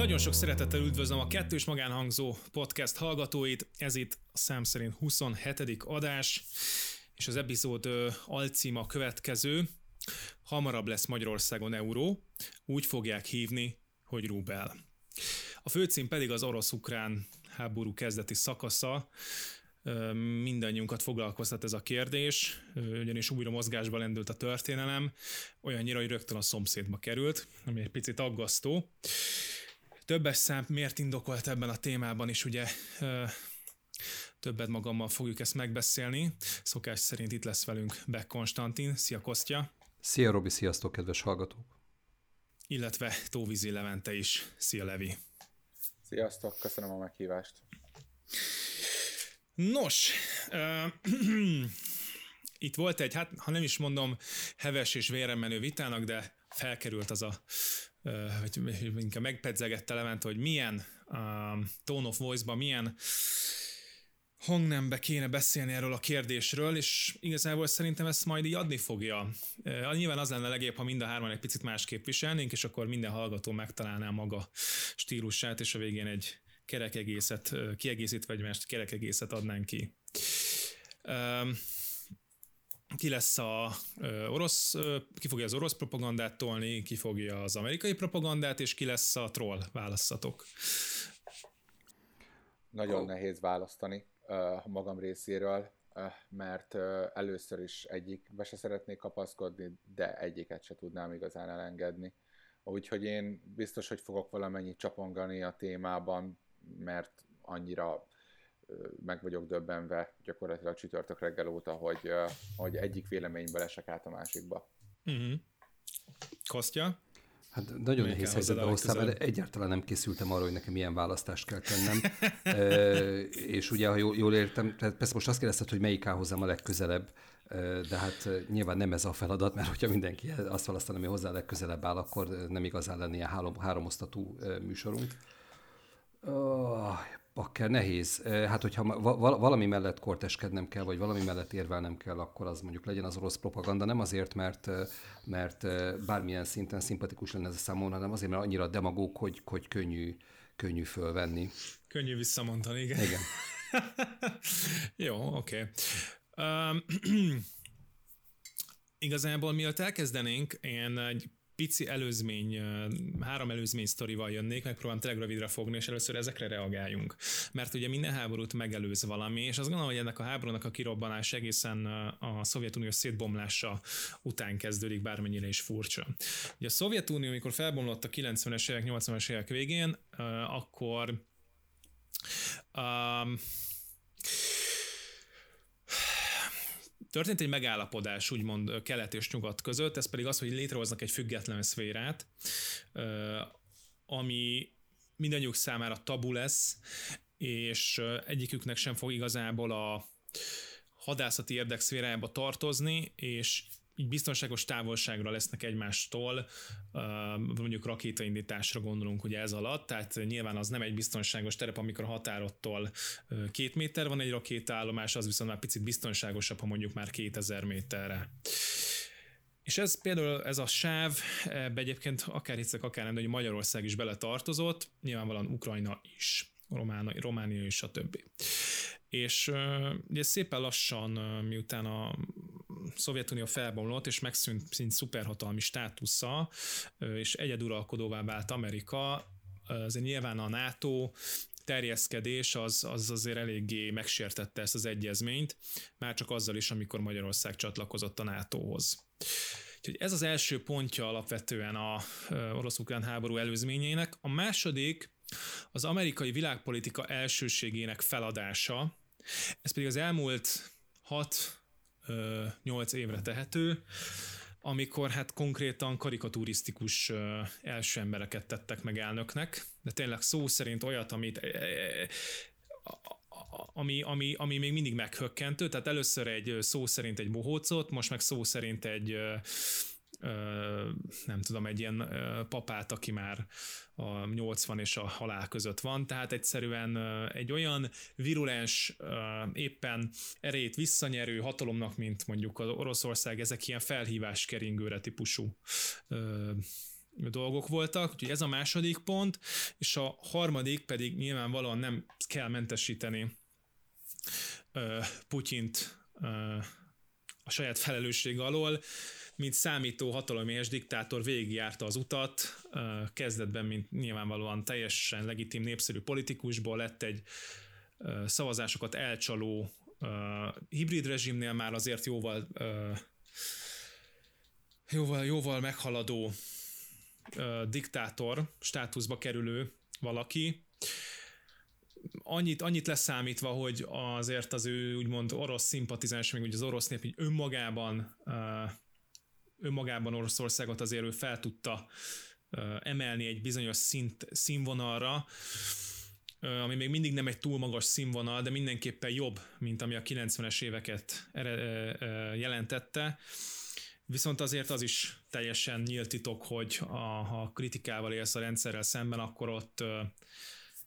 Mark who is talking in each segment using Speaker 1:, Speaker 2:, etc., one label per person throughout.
Speaker 1: Nagyon sok szeretettel üdvözlöm a Kettős Magánhangzó podcast hallgatóit. Ez itt a szám szerint 27. adás, és az epizód alcíma következő. Hamarabb lesz Magyarországon euró, úgy fogják hívni, hogy rubel. A főcím pedig az orosz-ukrán háború kezdeti szakasza, mindannyiunkat foglalkoztat ez a kérdés, ugyanis újra mozgásba lendült a történelem, olyannyira, hogy rögtön a szomszédba került, ami egy picit aggasztó. Többes szám miért indokolt ebben a témában is, ugye többet magammal fogjuk ezt megbeszélni. Szokás szerint itt lesz velünk Beck Konstantin. Szia Kostya!
Speaker 2: Szia Robi, sziasztok kedves hallgatók!
Speaker 1: Illetve Tóvízi Levente is. Szia Levi!
Speaker 3: Sziasztok, köszönöm a meghívást!
Speaker 1: Nos, uh, itt volt egy, hát ha nem is mondom heves és véren menő vitának, de felkerült az a hogy inkább megpedzegette Levent, hogy milyen um, tone of voice-ban, milyen hangnembe kéne beszélni erről a kérdésről, és igazából szerintem ezt majd így adni fogja. Uh, nyilván az lenne legjobb, ha mind a hárman egy picit másképp viselnénk, és akkor minden hallgató megtalálná maga stílusát, és a végén egy kerekegészet, kiegészítve egymást kerekegészet adnánk ki. Um, ki lesz a orosz, ki fogja az orosz propagandát tolni, ki fogja az amerikai propagandát, és ki lesz a troll, választatok.
Speaker 3: Nagyon oh. nehéz választani uh, magam részéről, uh, mert uh, először is egyikbe se szeretnék kapaszkodni, de egyiket se tudnám igazán elengedni. Úgyhogy én biztos, hogy fogok valamennyit csapongani a témában, mert annyira meg vagyok döbbenve gyakorlatilag csütörtök reggel óta, hogy, hogy egyik véleményből esek át a másikba.
Speaker 1: Uh-huh. Kostya?
Speaker 2: Hát nagyon Még nehéz helyzetbe hoztál, mert egyáltalán nem készültem arra, hogy nekem milyen választást kell tennem. e, és ugye, ha jól, jól értem, tehát persze most azt kérdezted, hogy melyik áll hozzám a legközelebb, de hát nyilván nem ez a feladat, mert hogyha mindenki azt választaná, ami hozzá a legközelebb áll, akkor nem igazán lenne ilyen három, háromosztatú műsorunk. Oh, Bakker, nehéz. Hát, hogyha valami mellett korteskednem kell, vagy valami mellett érvelnem kell, akkor az mondjuk legyen az orosz propaganda. Nem azért, mert, mert bármilyen szinten szimpatikus lenne ez a számomra, hanem azért, mert annyira demagóg, hogy, hogy könnyű, könnyű fölvenni.
Speaker 1: Könnyű visszamondani, igen.
Speaker 2: Igen.
Speaker 1: Jó, oké. Okay. Um, igazából miatt elkezdenénk, én egy pici előzmény, három előzmény sztorival jönnék, megpróbálom tényleg rövidre fogni, és először ezekre reagáljunk. Mert ugye minden háborút megelőz valami, és azt gondolom, hogy ennek a háborúnak a kirobbanás egészen a Szovjetunió szétbomlása után kezdődik, bármennyire is furcsa. Ugye a Szovjetunió, amikor felbomlott a 90-es évek, 80-as évek végén, akkor um, Történt egy megállapodás, úgymond kelet és nyugat között, ez pedig az, hogy létrehoznak egy független szférát, ami mindannyiuk számára tabu lesz, és egyiküknek sem fog igazából a hadászati érdekszférájába tartozni, és így biztonságos távolságra lesznek egymástól, mondjuk rakétaindításra gondolunk ugye ez alatt, tehát nyilván az nem egy biztonságos terep, amikor a két méter van egy rakétaállomás, az viszont már picit biztonságosabb, ha mondjuk már 2000 méterre. És ez például ez a sáv, ebbe egyébként akár hiszek, akár nem, de hogy Magyarország is bele tartozott, nyilvánvalóan Ukrajna is, Románia, Románia és a többi. És ugye szépen lassan, miután a Szovjetunió felbomlott, és megszűnt szint szuperhatalmi státusza, és egyeduralkodóvá vált Amerika, azért nyilván a NATO terjeszkedés az, az azért eléggé megsértette ezt az egyezményt, már csak azzal is, amikor Magyarország csatlakozott a NATO-hoz. Úgyhogy ez az első pontja alapvetően a orosz-ukrán háború előzményeinek. A második az amerikai világpolitika elsőségének feladása, ez pedig az elmúlt 6-8 évre tehető, amikor hát konkrétan karikaturisztikus első embereket tettek meg elnöknek, de tényleg szó szerint olyat, amit ami, ami, ami még mindig meghökkentő, tehát először egy szó szerint egy bohócot, most meg szó szerint egy nem tudom, egy ilyen papát, aki már a 80 és a halál között van, tehát egyszerűen egy olyan virulens, éppen erejét visszanyerő hatalomnak, mint mondjuk az Oroszország, ezek ilyen felhívás keringőre típusú dolgok voltak, úgyhogy ez a második pont, és a harmadik pedig nyilvánvalóan nem kell mentesíteni Putyint a saját felelősség alól, mint számító hatalomés diktátor végigjárta az utat, kezdetben, mint nyilvánvalóan teljesen legitim, népszerű politikusból lett egy szavazásokat elcsaló hibrid rezsimnél már azért jóval jóval, jóval meghaladó diktátor státuszba kerülő valaki, annyit, annyit leszámítva, hogy azért az ő úgymond orosz szimpatizáns, még ugye az orosz nép így önmagában, önmagában Oroszországot azért ő fel tudta emelni egy bizonyos szint, színvonalra, ami még mindig nem egy túl magas színvonal, de mindenképpen jobb, mint ami a 90-es éveket jelentette. Viszont azért az is teljesen nyílt titok, hogy a, ha kritikával élsz a rendszerrel szemben, akkor ott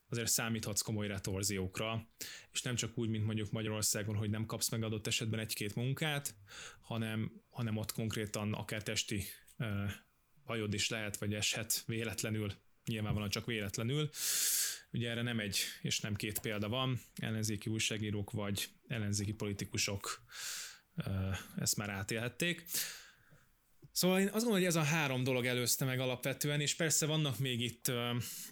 Speaker 1: azért számíthatsz komoly retorziókra, és nem csak úgy, mint mondjuk Magyarországon, hogy nem kapsz meg adott esetben egy-két munkát, hanem, hanem ott konkrétan akár testi bajod is lehet, vagy eshet véletlenül, nyilvánvalóan csak véletlenül. Ugye erre nem egy és nem két példa van, ellenzéki újságírók vagy ellenzéki politikusok ezt már átélhették. Szóval én azt gondolom, hogy ez a három dolog előzte meg alapvetően, és persze vannak még itt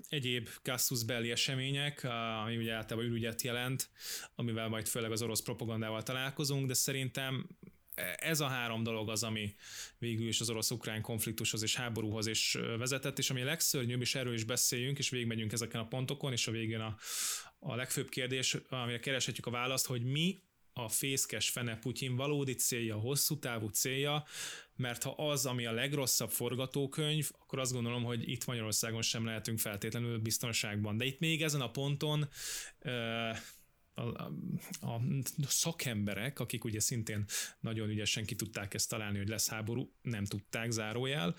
Speaker 1: egyéb Cassius belli események, ami ugye általában ürügyet jelent, amivel majd főleg az orosz propagandával találkozunk, de szerintem ez a három dolog az, ami végül is az orosz-ukrán konfliktushoz és háborúhoz is vezetett, és ami a legszörnyűbb, és erről is beszéljünk, és végigmegyünk ezeken a pontokon, és a végén a, a legfőbb kérdés, amire kereshetjük a választ, hogy mi a fészkes fene Putyin valódi célja, hosszú távú célja, mert ha az, ami a legrosszabb forgatókönyv, akkor azt gondolom, hogy itt Magyarországon sem lehetünk feltétlenül biztonságban. De itt még ezen a ponton a, a, a szakemberek, akik ugye szintén nagyon ügyesen ki tudták ezt találni, hogy lesz háború, nem tudták, zárójel.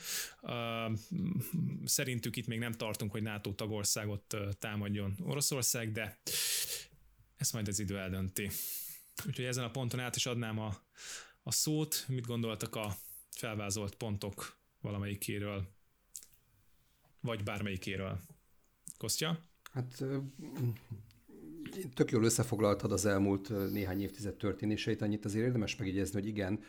Speaker 1: Szerintük itt még nem tartunk, hogy NATO tagországot támadjon Oroszország, de ezt majd az idő eldönti. Úgyhogy ezen a ponton át is adnám a, a szót. Mit gondoltak a felvázolt pontok valamelyikéről? Vagy bármelyikéről? Kostya?
Speaker 2: Hát tök jól összefoglaltad az elmúlt néhány évtized történéseit, annyit azért érdemes megjegyezni, hogy igen,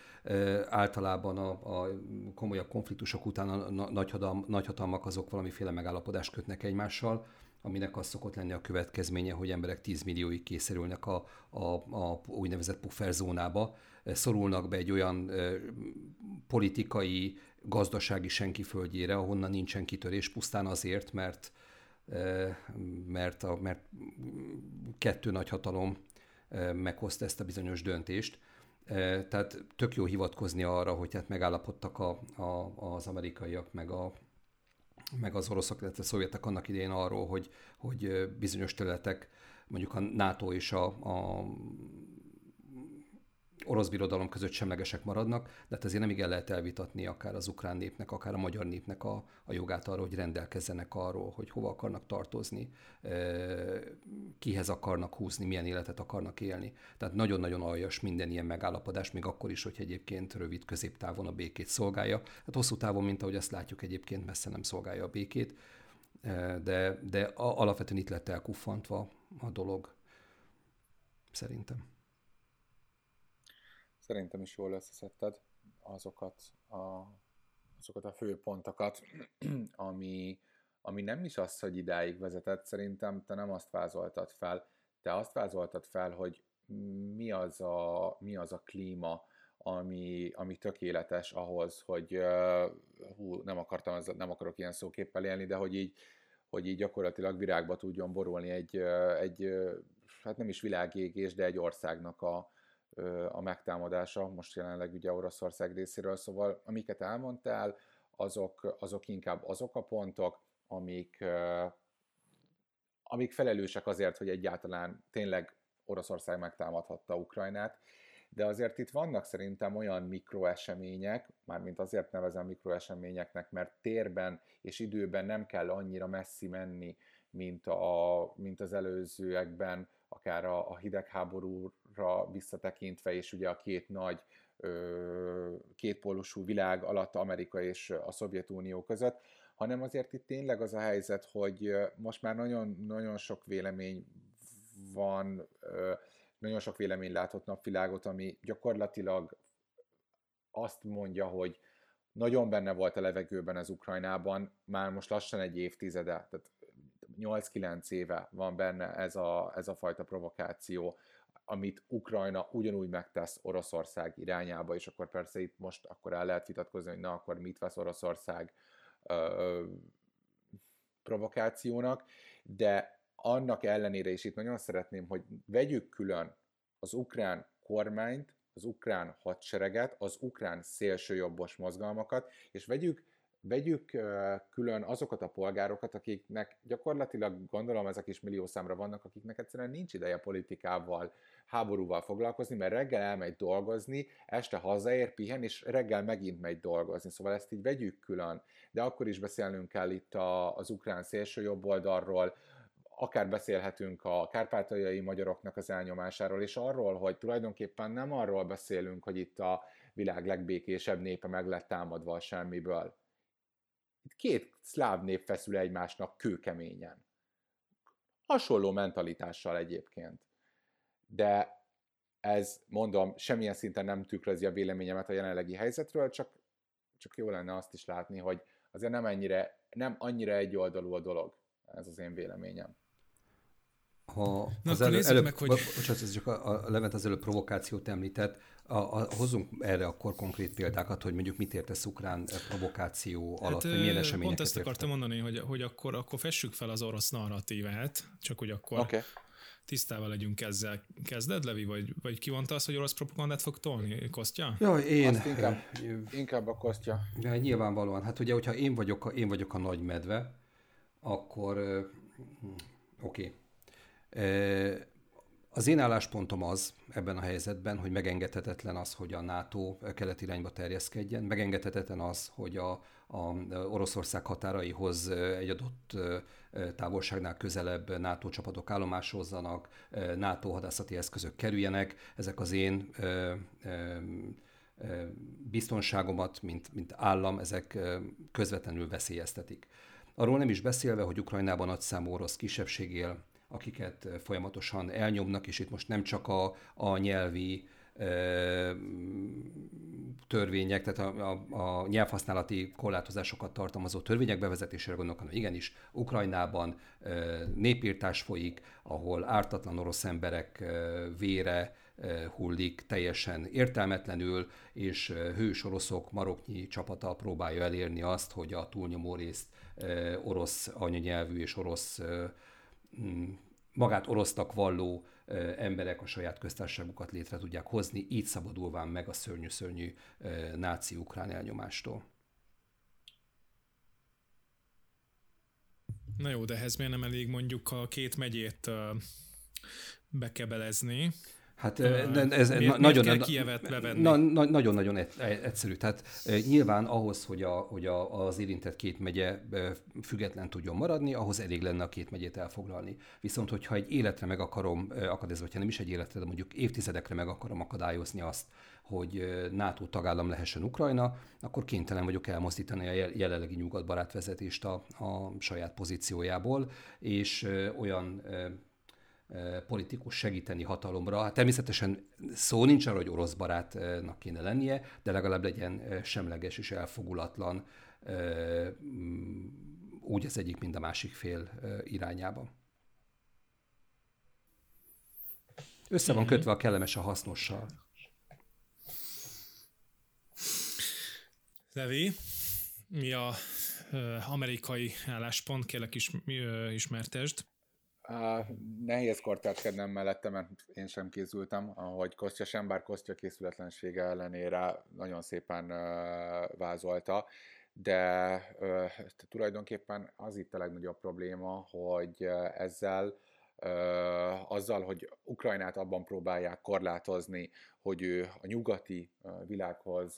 Speaker 2: általában a, a komolyabb konfliktusok után a nagyhatalmak, nagyhatalmak azok valamiféle megállapodást kötnek egymással, aminek az szokott lenni a következménye, hogy emberek 10 millióig készerülnek a, a, a úgynevezett pufferzónába, szorulnak be egy olyan politikai, gazdasági senki földjére, ahonnan nincsen kitörés, pusztán azért, mert, mert, a, mert kettő nagy hatalom meghozta ezt a bizonyos döntést. Tehát tök jó hivatkozni arra, hogy hát megállapodtak a, a, az amerikaiak, meg a, meg az oroszok, illetve a szovjetek annak idején arról, hogy, hogy bizonyos területek, mondjuk a NATO és a, a orosz birodalom között semlegesek maradnak, de hát azért nem igen lehet elvitatni akár az ukrán népnek, akár a magyar népnek a, a jogát arra, hogy rendelkezzenek arról, hogy hova akarnak tartozni, kihez akarnak húzni, milyen életet akarnak élni. Tehát nagyon-nagyon aljas minden ilyen megállapodás, még akkor is, hogy egyébként rövid középtávon a békét szolgálja. Hát hosszú távon, mint ahogy azt látjuk, egyébként messze nem szolgálja a békét, de, de alapvetően itt lett elkuffantva a dolog, szerintem.
Speaker 3: Szerintem is jól összeszedted azokat a, azokat a fő pontokat, ami, ami nem is az, hogy idáig vezetett, szerintem te nem azt vázoltad fel, te azt vázoltad fel, hogy mi az a, mi az a klíma, ami, ami tökéletes ahhoz, hogy hú, nem akartam, nem akarok ilyen szóképpel élni, de hogy így, hogy így gyakorlatilag virágba tudjon borulni egy, egy hát nem is világégés, de egy országnak a, a megtámadása, most jelenleg ugye Oroszország részéről, szóval amiket elmondtál, azok, azok inkább azok a pontok, amik, amik felelősek azért, hogy egyáltalán tényleg Oroszország megtámadhatta Ukrajnát, de azért itt vannak szerintem olyan mikroesemények, mármint azért nevezem mikroeseményeknek, mert térben és időben nem kell annyira messzi menni, mint, a, mint az előzőekben, akár a, a hidegháborúra visszatekintve, és ugye a két nagy kétpólusú világ alatt Amerika és a Szovjetunió között, hanem azért itt tényleg az a helyzet, hogy most már nagyon, nagyon sok vélemény van, nagyon sok vélemény látott napvilágot, ami gyakorlatilag azt mondja, hogy nagyon benne volt a levegőben az Ukrajnában, már most lassan egy évtizede, tehát 8-9 éve van benne ez a, ez a fajta provokáció, amit Ukrajna ugyanúgy megtesz Oroszország irányába, és akkor persze itt most akkor el lehet vitatkozni, hogy na akkor mit vesz Oroszország ö, provokációnak, de annak ellenére is itt nagyon szeretném, hogy vegyük külön az ukrán kormányt, az ukrán hadsereget, az ukrán szélsőjobbos mozgalmakat, és vegyük vegyük külön azokat a polgárokat, akiknek gyakorlatilag gondolom ezek is millió számra vannak, akiknek egyszerűen nincs ideje politikával, háborúval foglalkozni, mert reggel elmegy dolgozni, este hazaér, pihen, és reggel megint megy dolgozni. Szóval ezt így vegyük külön. De akkor is beszélnünk kell itt a, az ukrán szélső jobb oldalról, akár beszélhetünk a kárpátaljai magyaroknak az elnyomásáról, és arról, hogy tulajdonképpen nem arról beszélünk, hogy itt a világ legbékésebb népe meg lett támadva a semmiből, itt két szláv nép feszül egymásnak kőkeményen. Hasonló mentalitással egyébként. De ez, mondom, semmilyen szinten nem tükrözi a véleményemet a jelenlegi helyzetről, csak, csak jó lenne azt is látni, hogy azért nem, ennyire, nem annyira egyoldalú a dolog. Ez az én véleményem
Speaker 2: ha Na, az elő, előbb, meg, hogy... Bocsánat, ez csak a, a Levent az előbb provokációt említett, a, a, hozzunk erre akkor konkrét példákat, hogy mondjuk mit értesz ukrán provokáció alatt, hát, hogy milyen eseményeket
Speaker 1: Pont ezt akartam mondani, hogy, hogy akkor, akkor fessük fel az orosz narratívát, csak hogy akkor okay. tisztával legyünk ezzel. Kezded, Levi, vagy, vagy ki mondta azt, hogy orosz propagandát fog tolni? Kostya?
Speaker 2: Ja, én.
Speaker 3: Azt inkább, inkább a Kostya.
Speaker 2: Ja, nyilvánvalóan. Hát ugye, hogyha én vagyok a, én vagyok a nagy medve, akkor oké, okay az én álláspontom az ebben a helyzetben, hogy megengedhetetlen az, hogy a NATO kelet irányba terjeszkedjen, megengedhetetlen az, hogy a, a Oroszország határaihoz egy adott távolságnál közelebb NATO csapatok állomásozzanak, NATO hadászati eszközök kerüljenek. Ezek az én biztonságomat, mint, mint állam, ezek közvetlenül veszélyeztetik. Arról nem is beszélve, hogy Ukrajnában nagy számú orosz kisebbség él, akiket folyamatosan elnyomnak, és itt most nem csak a, a nyelvi törvények, tehát a, a, a nyelvhasználati korlátozásokat tartalmazó törvények bevezetésére gondolok, hanem igenis Ukrajnában népírtás folyik, ahol ártatlan orosz emberek vére hullik teljesen értelmetlenül, és hős oroszok maroknyi csapata próbálja elérni azt, hogy a túlnyomó részt orosz anyanyelvű és orosz magát orosznak valló emberek a saját köztársaságukat létre tudják hozni, így szabadulván meg a szörnyű-szörnyű náci ukrán elnyomástól.
Speaker 1: Na jó, de ehhez miért nem elég mondjuk a két megyét bekebelezni?
Speaker 2: Hát ez miért, nagyon, miért kell na, na, nagyon-nagyon egyszerű. Tehát nyilván ahhoz, hogy, a, hogy a, az érintett két megye független tudjon maradni, ahhoz elég lenne a két megyét elfoglalni. Viszont, hogyha egy életre meg akarom akadályozni, vagy nem is egy életre, de mondjuk évtizedekre meg akarom akadályozni azt, hogy NATO tagállam lehessen Ukrajna, akkor kénytelen vagyok elmozdítani a jelenlegi nyugatbarát vezetést a, a saját pozíciójából, és olyan politikus segíteni hatalomra. Hát természetesen szó nincs arra, hogy orosz barátnak kéne lennie, de legalább legyen semleges és elfogulatlan úgy az egyik, mind a másik fél irányába. Össze van kötve a kellemes a hasznossal.
Speaker 1: Levi, mi a amerikai álláspont? Kérlek is, ismertesd.
Speaker 3: Uh, nehéz kortárskednem mellette, mert én sem készültem, ahogy Kostya sem, bár Kostya készületlensége ellenére nagyon szépen uh, vázolta, de uh, tulajdonképpen az itt a legnagyobb probléma, hogy ezzel azzal, hogy Ukrajnát abban próbálják korlátozni, hogy ő a nyugati világhoz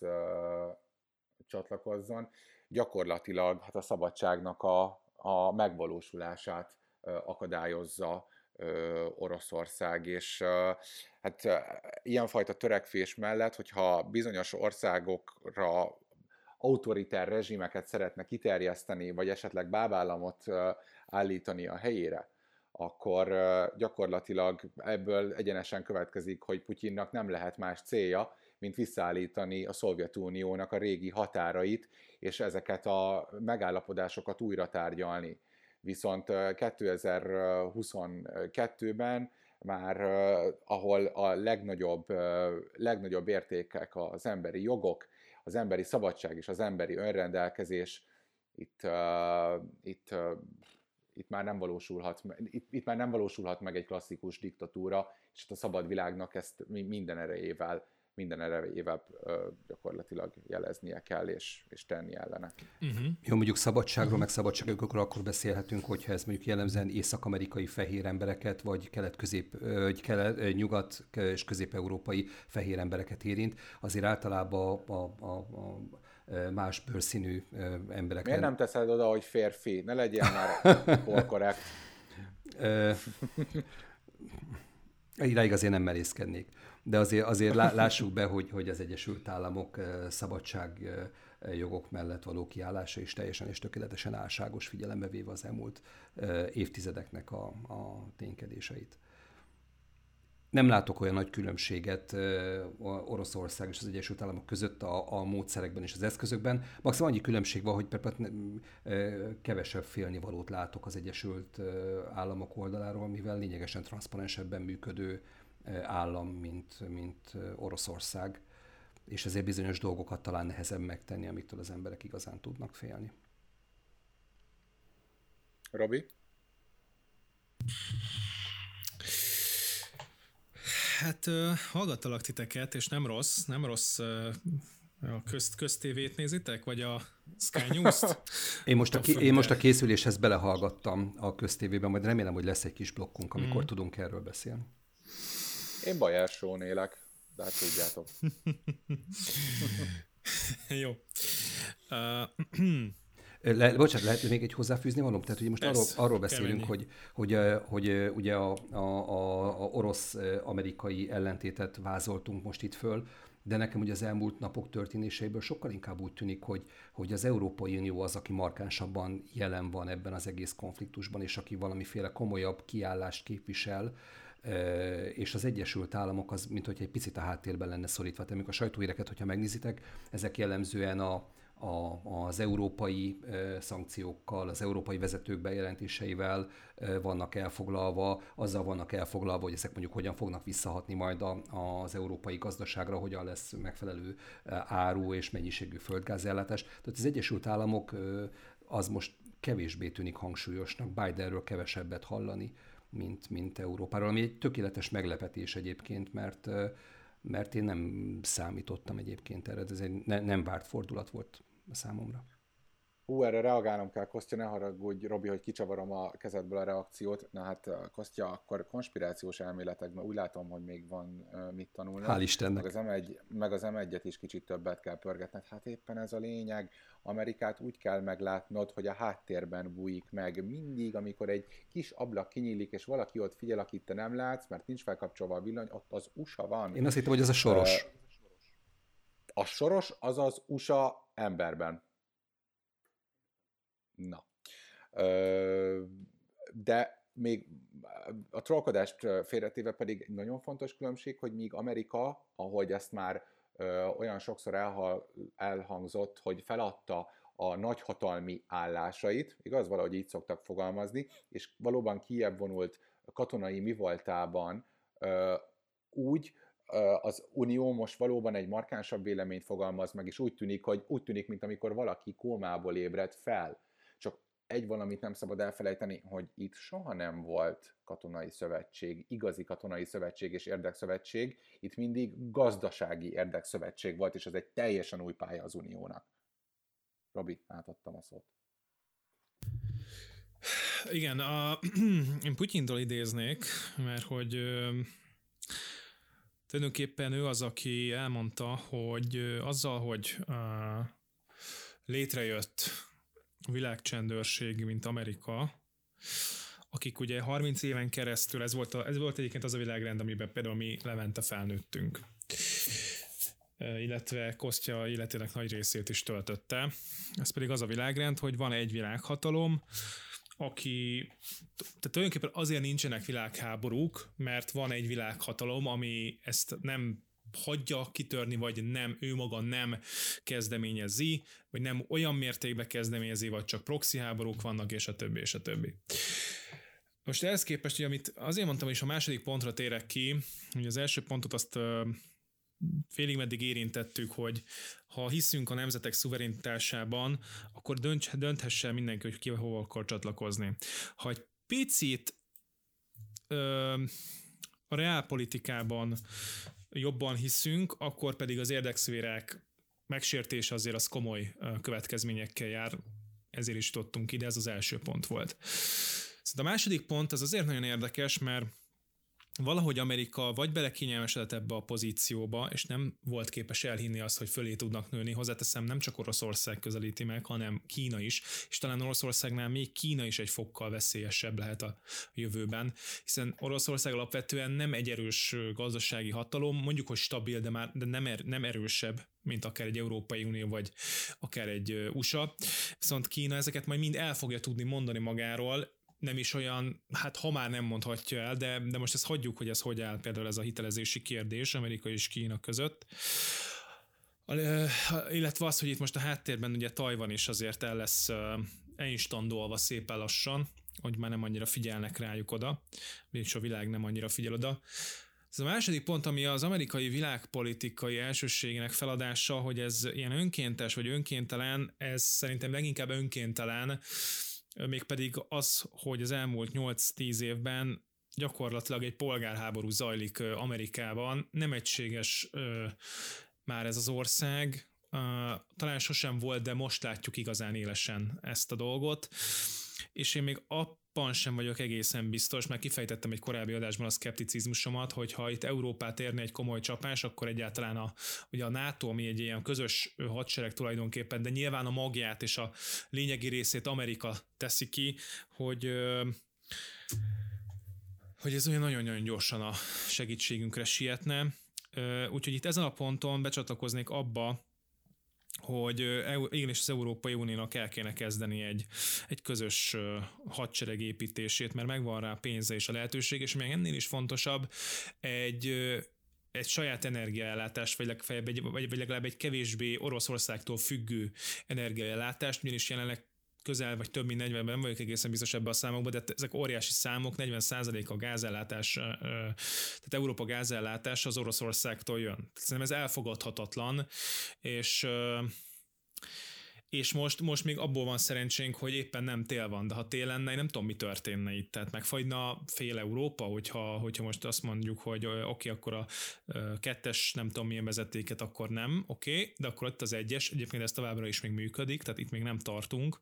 Speaker 3: csatlakozzon, gyakorlatilag hát a szabadságnak a, a megvalósulását akadályozza Oroszország, és hát ilyenfajta törekvés mellett, hogyha bizonyos országokra autoritár rezsimeket szeretne kiterjeszteni, vagy esetleg bábállamot állítani a helyére, akkor gyakorlatilag ebből egyenesen következik, hogy Putyinnak nem lehet más célja, mint visszaállítani a Szovjetuniónak a régi határait, és ezeket a megállapodásokat újra tárgyalni. Viszont 2022-ben már ahol a legnagyobb, legnagyobb értékek az emberi jogok, az emberi szabadság és az emberi önrendelkezés, itt, itt itt már nem valósulhat, itt, itt már nem valósulhat meg egy klasszikus diktatúra, és a szabad világnak ezt minden erejével minden erejével gyakorlatilag jeleznie kell és, és tenni ellene.
Speaker 2: Uh-huh. Jó, mondjuk szabadságról, uh-huh. meg szabadságokról akkor beszélhetünk, hogyha ez mondjuk jellemzően észak-amerikai fehér embereket, vagy kelet-közép, vagy kelet, nyugat és közép-európai fehér embereket érint. Azért általában a, a, a, a más bőrszínű emberek.
Speaker 3: Miért nem teszed oda, hogy férfi? Ne legyen már korrekt.
Speaker 2: Idáig azért nem merészkednék. De azért, azért lássuk be, hogy, hogy az Egyesült Államok szabadság jogok mellett való kiállása is teljesen és tökéletesen álságos figyelembe véve az elmúlt évtizedeknek a, a ténykedéseit nem látok olyan nagy különbséget Oroszország és az Egyesült Államok között a, a módszerekben és az eszközökben. Maximum annyi különbség van, hogy kevesebb félnivalót látok az Egyesült Államok oldaláról, mivel lényegesen transzparensebben működő állam, mint, mint Oroszország, és ezért bizonyos dolgokat talán nehezebb megtenni, amitől az emberek igazán tudnak félni.
Speaker 3: Robi?
Speaker 1: Hát hallgattalak titeket, és nem rossz, nem rossz a közt, köztévét nézitek, vagy a Sky News-t?
Speaker 2: én, most a, ki, én most a készüléshez belehallgattam a köztévében, majd remélem, hogy lesz egy kis blokkunk, amikor mm. tudunk erről beszélni.
Speaker 3: Én Bajársón élek, de hát tudjátok.
Speaker 1: Jó.
Speaker 2: Uh, Le, bocsánat, lehet még egy hozzáfűzni való? Tehát ugye most arról, arról beszélünk, hogy, hogy, hogy ugye a, a, a, a orosz-amerikai ellentétet vázoltunk most itt föl, de nekem ugye az elmúlt napok történéseiből sokkal inkább úgy tűnik, hogy, hogy az Európai Unió az, aki markánsabban jelen van ebben az egész konfliktusban, és aki valamiféle komolyabb kiállást képvisel, és az Egyesült Államok az, mint hogy egy picit a háttérben lenne szorítva. Tehát amikor a sajtóhíreket, hogyha megnézitek, ezek jellemzően a, a, az európai e, szankciókkal, az európai vezetők bejelentéseivel e, vannak elfoglalva, azzal vannak elfoglalva, hogy ezek mondjuk hogyan fognak visszahatni majd a, az európai gazdaságra, hogyan lesz megfelelő áru és mennyiségű földgázellátás. Tehát az Egyesült Államok e, az most kevésbé tűnik hangsúlyosnak, Bidenről kevesebbet hallani, mint, mint Európáról, ami egy tökéletes meglepetés egyébként, mert mert én nem számítottam egyébként erre, ez egy ne, nem várt fordulat volt számomra.
Speaker 3: Hú, erre reagálnom kell, Kostya, ne haragudj, Robi, hogy kicsavarom a kezedből a reakciót. Na hát, Kostya, akkor konspirációs elméletekben úgy látom, hogy még van uh, mit tanulni.
Speaker 2: Hál' Istennek.
Speaker 3: Meg az, M1, meg az M1-et is kicsit többet kell pörgetned. Hát éppen ez a lényeg. Amerikát úgy kell meglátnod, hogy a háttérben bújik meg. Mindig, amikor egy kis ablak kinyílik, és valaki ott figyel, akit te nem látsz, mert nincs felkapcsolva a villany, ott az USA van.
Speaker 2: Én azt hittem, hogy ez a soros. Uh,
Speaker 3: a soros az az USA emberben. Na. De még a trollkodást félretéve pedig nagyon fontos különbség, hogy míg Amerika, ahogy ezt már olyan sokszor elhangzott, hogy feladta a nagyhatalmi állásait, igaz, valahogy így szoktak fogalmazni, és valóban Kiev vonult katonai mi voltában úgy, az Unió most valóban egy markánsabb véleményt fogalmaz meg, és úgy tűnik, hogy úgy tűnik, mint amikor valaki kómából ébred fel. Egy valamit nem szabad elfelejteni, hogy itt soha nem volt katonai szövetség, igazi katonai szövetség és érdekszövetség, itt mindig gazdasági érdekszövetség volt, és ez egy teljesen új pálya az Uniónak. Robi, átadtam a szót.
Speaker 1: Igen, a, én Putyintól idéznék, mert hogy Tulajdonképpen ő az, aki elmondta, hogy azzal, hogy létrejött világcsendőrség, mint Amerika, akik ugye 30 éven keresztül, ez volt, a, ez volt egyébként az a világrend, amiben például mi Levente felnőttünk. illetve Kostya életének nagy részét is töltötte. Ez pedig az a világrend, hogy van egy világhatalom, aki, tehát tulajdonképpen azért nincsenek világháborúk, mert van egy világhatalom, ami ezt nem hagyja kitörni, vagy nem, ő maga nem kezdeményezi, vagy nem olyan mértékben kezdeményezi, vagy csak proxy háborúk vannak, és a többi, és a többi. Most ehhez képest, hogy amit azért mondtam, hogy a második pontra térek ki, hogy az első pontot azt félig meddig érintettük, hogy ha hiszünk a nemzetek szuverenitásában, akkor dönts, dönthesse mindenki, hogy ki hova akar csatlakozni. Ha egy picit ö, a reálpolitikában jobban hiszünk, akkor pedig az érdekszférák megsértése azért az komoly következményekkel jár, ezért is tudtunk ide, ez az első pont volt. Szóval a második pont az azért nagyon érdekes, mert valahogy Amerika vagy belekényelmesedett ebbe a pozícióba, és nem volt képes elhinni azt, hogy fölé tudnak nőni. Hozzáteszem, nem csak Oroszország közelíti meg, hanem Kína is, és talán Oroszországnál még Kína is egy fokkal veszélyesebb lehet a jövőben, hiszen Oroszország alapvetően nem egy erős gazdasági hatalom, mondjuk, hogy stabil, de már de nem, er, nem erősebb, mint akár egy Európai Unió, vagy akár egy USA. Viszont Kína ezeket majd mind el fogja tudni mondani magáról, nem is olyan, hát ha már nem mondhatja el, de, de most ezt hagyjuk, hogy ez hogy áll például ez a hitelezési kérdés Amerika és Kína között. Illetve az, hogy itt most a háttérben ugye Tajvan is azért el lesz instandolva szépen lassan, hogy már nem annyira figyelnek rájuk oda, és a világ nem annyira figyel oda. Ez a második pont, ami az amerikai világpolitikai elsőségének feladása, hogy ez ilyen önkéntes vagy önkéntelen, ez szerintem leginkább önkéntelen, mégpedig az, hogy az elmúlt 8-10 évben gyakorlatilag egy polgárháború zajlik Amerikában, nem egységes már ez az ország, talán sosem volt, de most látjuk igazán élesen ezt a dolgot, és én még abban sem vagyok egészen biztos, mert kifejtettem egy korábbi adásban a szkepticizmusomat, hogy ha itt Európát érni egy komoly csapás, akkor egyáltalán a, ugye a NATO, ami egy ilyen közös hadsereg tulajdonképpen, de nyilván a magját és a lényegi részét Amerika teszi ki, hogy hogy ez olyan nagyon-nagyon gyorsan a segítségünkre sietne. Úgyhogy itt ezen a ponton becsatlakoznék abba, hogy igenis az Európai Uniónak el kéne kezdeni egy, egy közös hadsereg építését, mert megvan rá pénze és a lehetőség, és még ennél is fontosabb, egy egy saját energiaellátást, vagy legfeljebb egy, vagy, vagy legalább egy kevésbé Oroszországtól függő energiaellátást, ugyanis jelenleg közel vagy több mint 40 ben vagyok egészen biztos ebben a számokban, de ezek óriási számok, 40% a gázellátás, tehát Európa gázellátás az Oroszországtól jön. Szerintem ez elfogadhatatlan, és és most, most még abból van szerencsénk, hogy éppen nem tél van, de ha tél lenne, én nem tudom, mi történne itt. Tehát megfagyna fél Európa, hogyha, hogyha most azt mondjuk, hogy oké, okay, akkor a kettes nem tudom milyen vezetéket, akkor nem, oké, okay, de akkor ott az egyes, egyébként ez továbbra is még működik, tehát itt még nem tartunk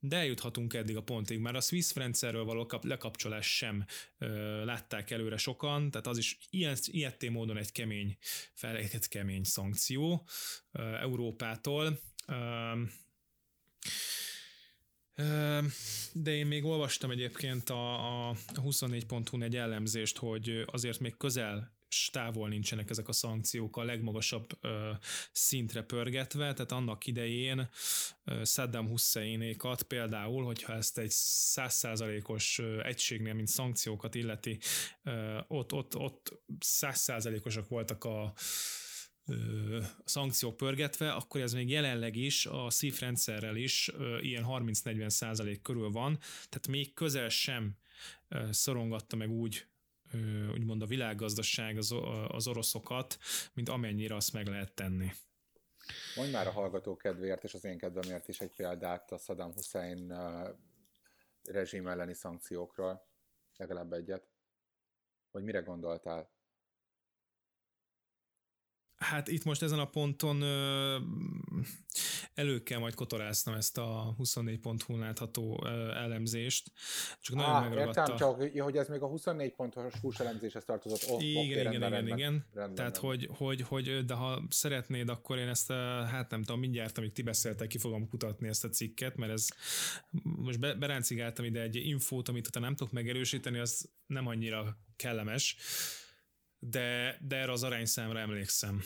Speaker 1: de eljuthatunk eddig a pontig. Már a Swiss rendszerről való kap- lekapcsolás sem ö, látták előre sokan, tehát az is ilyen, ilyetté módon egy kemény, felejtett kemény szankció ö, Európától. De én még olvastam egyébként a, a 24.hu egy ellenzést, hogy azért még közel távol nincsenek ezek a szankciók a legmagasabb ö, szintre pörgetve, tehát annak idején ö, Saddam Husseinékat például, hogyha ezt egy százszázalékos egységnél, mint szankciókat illeti, ö, ott, ott, ott százszázalékosak voltak a szankciók pörgetve, akkor ez még jelenleg is a SZIF rendszerrel is ilyen 30-40 százalék körül van, tehát még közel sem szorongatta meg úgy úgymond a világgazdaság az, az oroszokat, mint amennyire azt meg lehet tenni.
Speaker 3: Mondj már a hallgató kedvéért és az én kedvemért is egy példát a Saddam Hussein rezsim elleni szankciókról, legalább egyet. Hogy mire gondoltál?
Speaker 1: Hát itt most ezen a ponton ö, elő kell majd kotorásznom ezt a 24.hu látható ö, elemzést.
Speaker 3: Csak nagyon Á, megragadta. Értem, csak hogy ez még a 24 pontos hús elemzéshez tartozott.
Speaker 1: Oh, igen, okay, igen, rendben, igen, rendben, igen. Rendben, Tehát. Hogy, hogy, hogy, de ha szeretnéd, akkor én ezt, hát nem tudom, mindjárt, amíg ti beszéltek, ki fogom kutatni ezt a cikket, mert ez most be, beráncigáltam ide egy infót, amit utána nem tudok megerősíteni, az nem annyira kellemes de, de erre az arányszámra emlékszem.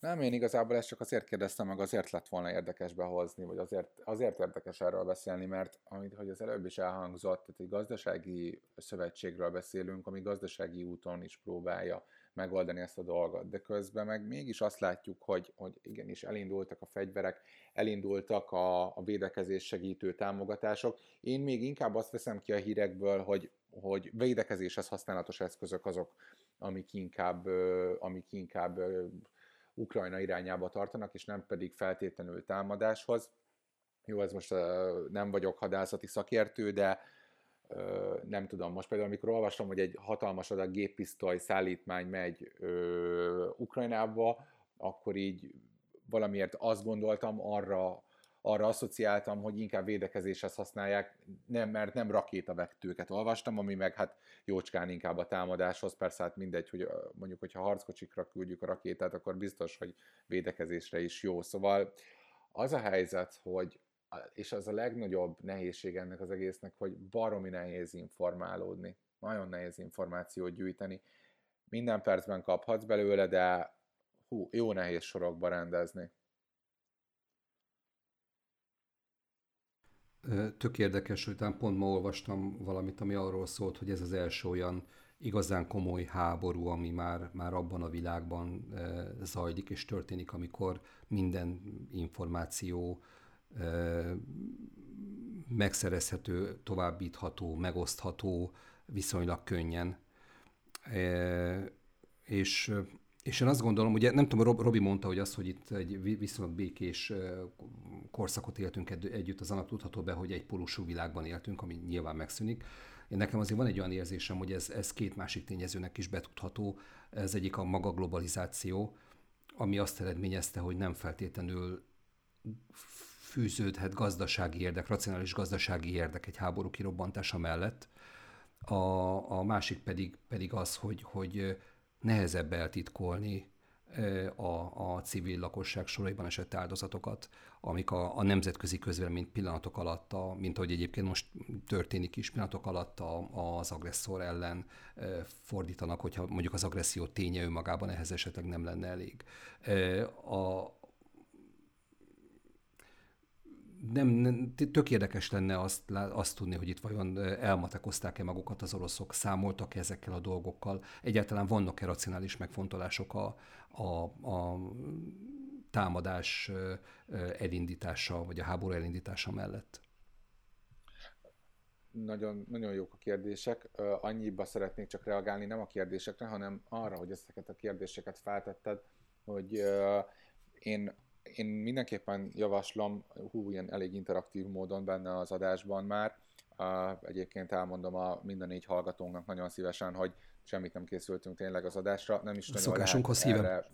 Speaker 3: Nem, én igazából ezt csak azért kérdeztem meg, azért lett volna érdekes behozni, vagy azért, azért érdekes erről beszélni, mert amit hogy az előbb is elhangzott, tehát egy gazdasági szövetségről beszélünk, ami gazdasági úton is próbálja megoldani ezt a dolgot, de közben meg mégis azt látjuk, hogy, hogy igenis elindultak a fegyverek, elindultak a, a védekezés segítő támogatások. Én még inkább azt veszem ki a hírekből, hogy, hogy védekezéshez használatos eszközök azok, amik inkább, amik inkább Ukrajna irányába tartanak, és nem pedig feltétlenül támadáshoz. Jó, ez most nem vagyok hadászati szakértő, de nem tudom, most például amikor olvasom, hogy egy hatalmas adag géppisztoly szállítmány megy Ukrajnába, akkor így valamiért azt gondoltam, arra, arra asszociáltam, hogy inkább védekezéshez használják, nem, mert nem rakétavektőket olvastam, ami meg hát jócskán inkább a támadáshoz, persze hát mindegy, hogy mondjuk, hogyha harckocsikra küldjük a rakétát, akkor biztos, hogy védekezésre is jó. Szóval az a helyzet, hogy és az a legnagyobb nehézség ennek az egésznek, hogy baromi nehéz informálódni, nagyon nehéz információt gyűjteni. Minden percben kaphatsz belőle, de hú, jó nehéz sorokba rendezni.
Speaker 2: Tök érdekes, hogy pont ma olvastam valamit, ami arról szólt, hogy ez az első olyan igazán komoly háború, ami már, már abban a világban zajlik és történik, amikor minden információ megszerezhető, továbbítható, megosztható viszonylag könnyen. És, és én azt gondolom, ugye nem tudom, Robi mondta, hogy az, hogy itt egy viszonylag békés korszakot éltünk együtt, az annak tudható be, hogy egy polusú világban éltünk, ami nyilván megszűnik. Én nekem azért van egy olyan érzésem, hogy ez, ez két másik tényezőnek is betudható. Ez egyik a maga globalizáció, ami azt eredményezte, hogy nem feltétlenül fűződhet gazdasági érdek, racionális gazdasági érdek egy háború kirobbantása mellett. A, a másik pedig, pedig az, hogy, hogy nehezebb eltitkolni a, a civil lakosság soraiban esett áldozatokat, amik a, a nemzetközi közvélemény pillanatok alatt, a, mint ahogy egyébként most történik is, pillanatok alatt a, az agresszor ellen fordítanak, hogyha mondjuk az agresszió ténye önmagában ehhez esetleg nem lenne elég. A, nem, nem, tök érdekes lenne azt, azt tudni, hogy itt vajon elmatekozták-e magukat az oroszok, számoltak ezekkel a dolgokkal, egyáltalán vannak-e racionális megfontolások a, a, a támadás elindítása, vagy a háború elindítása mellett?
Speaker 3: Nagyon, nagyon jók a kérdések. Annyiba szeretnék csak reagálni, nem a kérdésekre, hanem arra, hogy ezeket a kérdéseket feltetted, hogy én én mindenképpen javaslom, hú, ilyen elég interaktív módon benne az adásban már, Uh, egyébként elmondom a minden négy hallgatónknak nagyon szívesen, hogy semmit nem készültünk tényleg az adásra, nem is nagyon
Speaker 2: Szokásunkhoz híven. Erre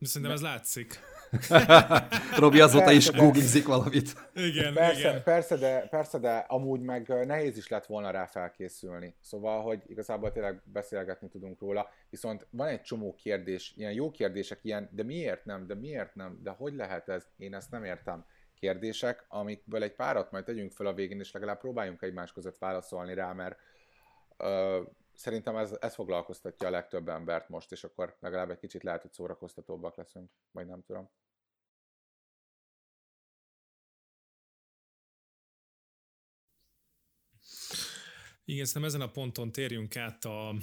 Speaker 1: Szerintem ez látszik.
Speaker 2: Robi azóta persze, is googlizik valamit.
Speaker 1: Igen,
Speaker 3: persze,
Speaker 1: igen.
Speaker 3: Persze de, persze, de amúgy meg nehéz is lett volna rá felkészülni. Szóval, hogy igazából tényleg beszélgetni tudunk róla, viszont van egy csomó kérdés, ilyen jó kérdések, ilyen, de miért nem, de miért nem, de hogy lehet ez, én ezt nem értem kérdések, amikből egy párat majd tegyünk fel a végén, és legalább próbáljunk egymás között válaszolni rá, mert szerintem ez, ez foglalkoztatja a legtöbb embert most, és akkor legalább egy kicsit lehet, hogy szórakoztatóbbak leszünk, vagy nem tudom.
Speaker 1: Igen, szerintem ezen a ponton térjünk át a,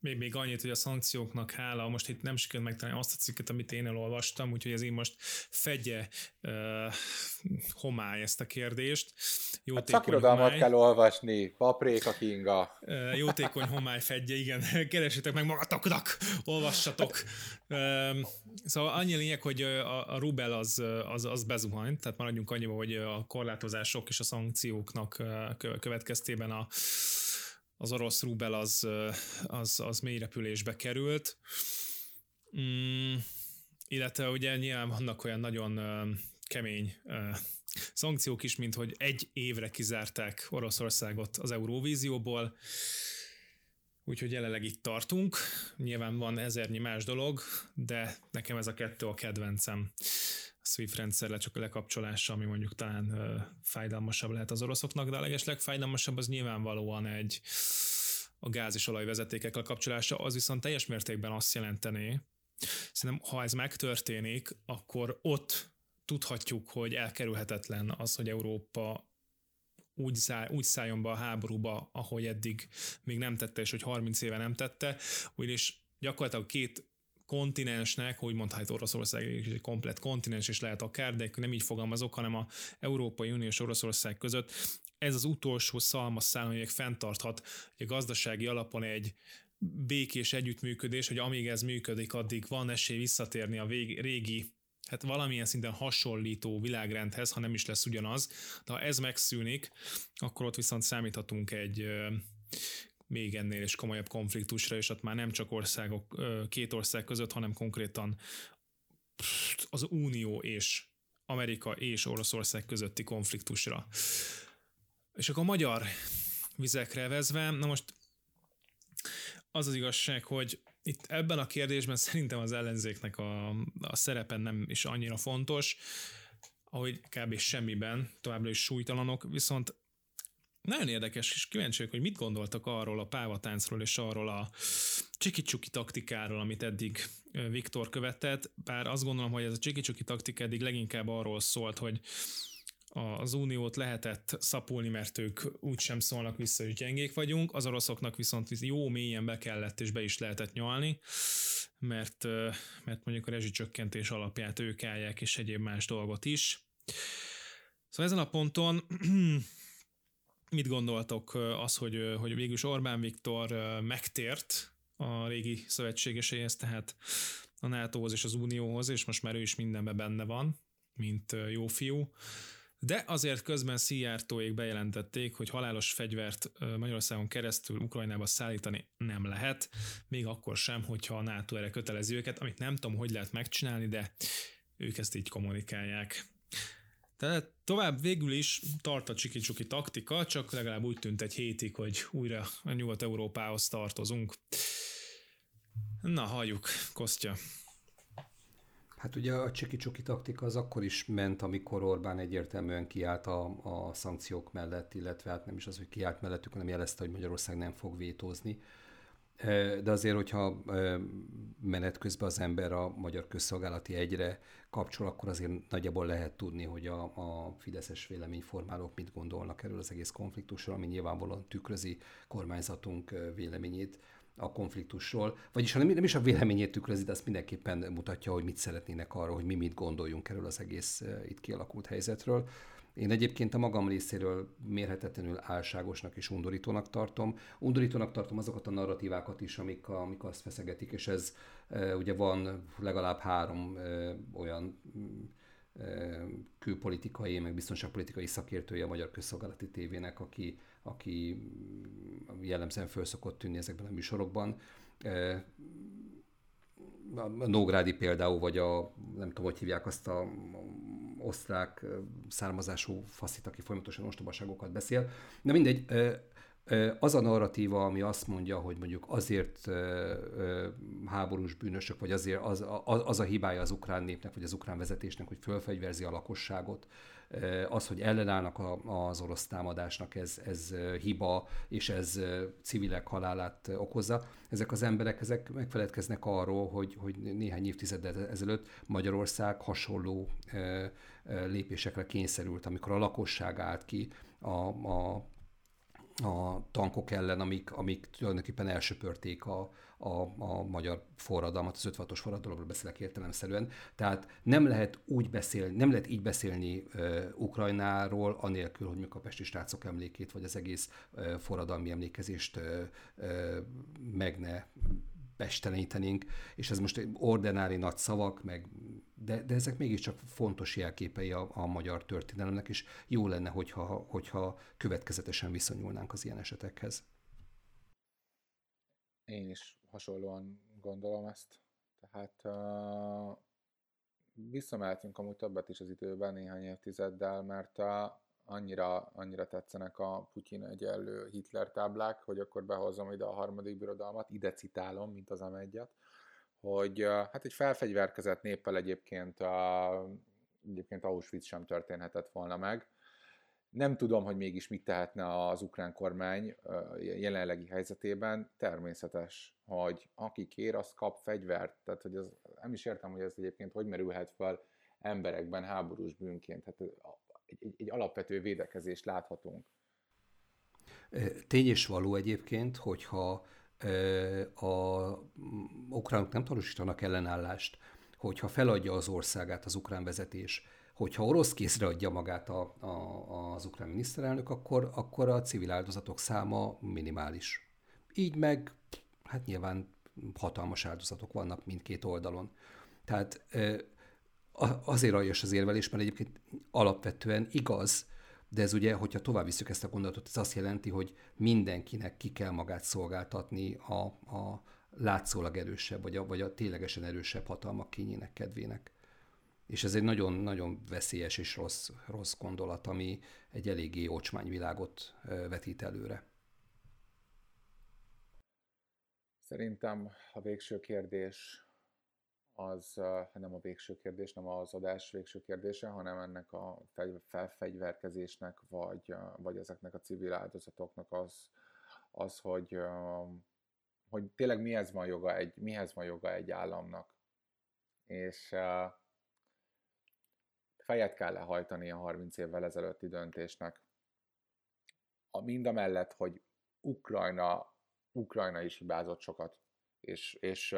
Speaker 1: még, még annyit, hogy a szankcióknak hála, most itt nem sikerült megtalálni azt a cikket, amit én elolvastam, úgyhogy ez én most fedje uh, homály ezt a kérdést.
Speaker 3: Jótékony hát szakirodalmat homály. kell olvasni, papréka kinga.
Speaker 1: Uh, jótékony homály fedje, igen. Keresétek meg magatoknak, olvassatok. Uh, szóval annyi lényeg, hogy a, a Rubel az, az, az bezuhant, tehát maradjunk annyiba, hogy a korlátozások és a szankcióknak következtében a az orosz rubel az, az, az mély repülésbe került. Mm, illetve ugye nyilván vannak olyan nagyon kemény szankciók is, mint hogy egy évre kizárták Oroszországot az Euróvízióból, úgyhogy jelenleg itt tartunk. Nyilván van ezernyi más dolog, de nekem ez a kettő a kedvencem. Swift rendszer le csak lekapcsolása, ami mondjuk talán fájdalmasabb lehet az oroszoknak, de a legesleg fájdalmasabb az nyilvánvalóan egy a gáz és olajvezetékek lekapcsolása, az viszont teljes mértékben azt jelenteni, Szerintem, ha ez megtörténik, akkor ott tudhatjuk, hogy elkerülhetetlen az, hogy Európa úgy, száll, úgy szálljon be a háborúba, ahogy eddig még nem tette, és hogy 30 éve nem tette, ugyanis gyakorlatilag két kontinensnek, hogy mondhatjuk Oroszország egy komplet kontinens is lehet akár, de nem így fogalmazok, hanem a Európai Unió és Oroszország között. Ez az utolsó szalmaszál, még fenntarthat a gazdasági alapon egy békés együttműködés, hogy amíg ez működik, addig van esély visszatérni a vég, régi hát valamilyen szinten hasonlító világrendhez, ha nem is lesz ugyanaz, de ha ez megszűnik, akkor ott viszont számíthatunk egy még ennél is komolyabb konfliktusra, és ott már nem csak országok, két ország között, hanem konkrétan az Unió és Amerika és Oroszország közötti konfliktusra. És akkor a magyar vizekre vezve, na most az az igazság, hogy itt ebben a kérdésben szerintem az ellenzéknek a, a szerepe nem is annyira fontos, ahogy kb. semmiben, továbbra is súlytalanok, viszont nagyon érdekes, és kíváncsi hogy mit gondoltak arról a pávatáncról és arról a csikicsuki taktikáról, amit eddig Viktor követett, bár azt gondolom, hogy ez a csikicsuki taktika eddig leginkább arról szólt, hogy az uniót lehetett szapulni, mert ők úgysem szólnak vissza, hogy gyengék vagyunk, az oroszoknak viszont jó mélyen be kellett és be is lehetett nyalni, mert, mert mondjuk a rezsicsökkentés alapját ők állják, és egyéb más dolgot is. Szóval ezen a ponton mit gondoltok az, hogy, hogy végülis Orbán Viktor megtért a régi szövetségeseihez, tehát a NATO-hoz és az Unióhoz, és most már ő is mindenben benne van, mint jó fiú. De azért közben Szijjártóék bejelentették, hogy halálos fegyvert Magyarországon keresztül Ukrajnába szállítani nem lehet, még akkor sem, hogyha a NATO erre kötelezi őket, amit nem tudom, hogy lehet megcsinálni, de ők ezt így kommunikálják. Tehát tovább végül is tart a csiki taktika, csak legalább úgy tűnt egy hétig, hogy újra a Nyugat-Európához tartozunk. Na, halljuk, Kostya.
Speaker 2: Hát ugye a csiki-csuki taktika az akkor is ment, amikor Orbán egyértelműen kiállt a, a szankciók mellett, illetve hát nem is az, hogy kiállt mellettük, hanem jelezte, hogy Magyarország nem fog vétózni. De azért, hogyha menet közben az ember a magyar közszolgálati egyre kapcsol, akkor azért nagyjából lehet tudni, hogy a, a fideszes véleményformálók mit gondolnak erről az egész konfliktusról, ami nyilvánvalóan tükrözi kormányzatunk véleményét a konfliktusról, vagyis ha nem, nem is a véleményét tükrözi, de azt mindenképpen mutatja, hogy mit szeretnének arról, hogy mi mit gondoljunk erről az egész itt kialakult helyzetről. Én egyébként a magam részéről mérhetetlenül álságosnak és undorítónak tartom. Undorítónak tartom azokat a narratívákat is, amik, amik azt feszegetik, és ez e, ugye van legalább három e, olyan e, külpolitikai, meg biztonságpolitikai szakértője a Magyar Közszolgálati Tévének, aki, aki jellemzően föl szokott tűnni ezekben a műsorokban. A Nógrádi például, vagy a, nem tudom, hogy hívják azt a osztrák származású faszit, aki folyamatosan ostobaságokat beszél. Na mindegy, az a narratíva, ami azt mondja, hogy mondjuk azért háborús bűnösök, vagy azért az, az, az a hibája az ukrán népnek, vagy az ukrán vezetésnek, hogy fölfegyverzi a lakosságot, az, hogy ellenállnak az orosz támadásnak, ez, ez hiba, és ez civilek halálát okozza. Ezek az emberek ezek megfeledkeznek arról, hogy, hogy néhány évtizeddel ezelőtt Magyarország hasonló lépésekre kényszerült, amikor a lakosság állt ki a, a a tankok ellen, amik, amik tulajdonképpen elsöpörték a, a, a magyar forradalmat, az 56-os forradalomról beszélek értelemszerűen. Tehát nem lehet úgy beszélni, nem lehet így beszélni uh, Ukrajnáról, anélkül, hogy a pesti srácok emlékét, vagy az egész uh, forradalmi emlékezést uh, uh, meg ne pestelenítenénk, és ez most ordinári nagy szavak, meg, de, de ezek mégiscsak fontos jelképei a, a magyar történelemnek, és jó lenne, hogyha, hogyha következetesen viszonyulnánk az ilyen esetekhez.
Speaker 3: Én is hasonlóan gondolom ezt. Tehát uh, visszamehetünk amúgy többet is az időben, néhány évtizeddel, mert uh, annyira, annyira tetszenek a Putyin egyenlő Hitler táblák, hogy akkor behozom ide a harmadik birodalmat, ide citálom, mint az amegyet, hogy hát egy felfegyverkezett néppel egyébként, a, egyébként Auschwitz sem történhetett volna meg, nem tudom, hogy mégis mit tehetne az ukrán kormány jelenlegi helyzetében. Természetes, hogy aki kér, az kap fegyvert. Tehát, hogy az, nem is értem, hogy ez egyébként hogy merülhet fel emberekben háborús bűnként. Hát egy, egy, alapvető védekezést láthatunk.
Speaker 2: Tény és való egyébként, hogyha a ukránok nem tanúsítanak ellenállást, hogyha feladja az országát az ukrán vezetés, hogyha orosz kézre adja magát a, a, az ukrán miniszterelnök, akkor, akkor a civil áldozatok száma minimális. Így meg, hát nyilván hatalmas áldozatok vannak mindkét oldalon. Tehát azért aljas az érvelés, mert egyébként alapvetően igaz, de ez ugye, hogyha tovább visszük ezt a gondolatot, ez azt jelenti, hogy mindenkinek ki kell magát szolgáltatni a, a látszólag erősebb, vagy a, vagy a ténylegesen erősebb hatalmak kényének, kedvének. És ez egy nagyon-nagyon veszélyes és rossz, rossz gondolat, ami egy eléggé ocsmányvilágot vetít előre.
Speaker 3: Szerintem a végső kérdés az nem a végső kérdés, nem az adás végső kérdése, hanem ennek a felfegyverkezésnek, vagy, vagy ezeknek a civil áldozatoknak az, az hogy, hogy tényleg mihez van joga egy, mihez van joga egy államnak. És fejet kell lehajtani a 30 évvel ezelőtti döntésnek. A, mind a mellett, hogy Ukrajna, Ukrajna is hibázott sokat, és, és,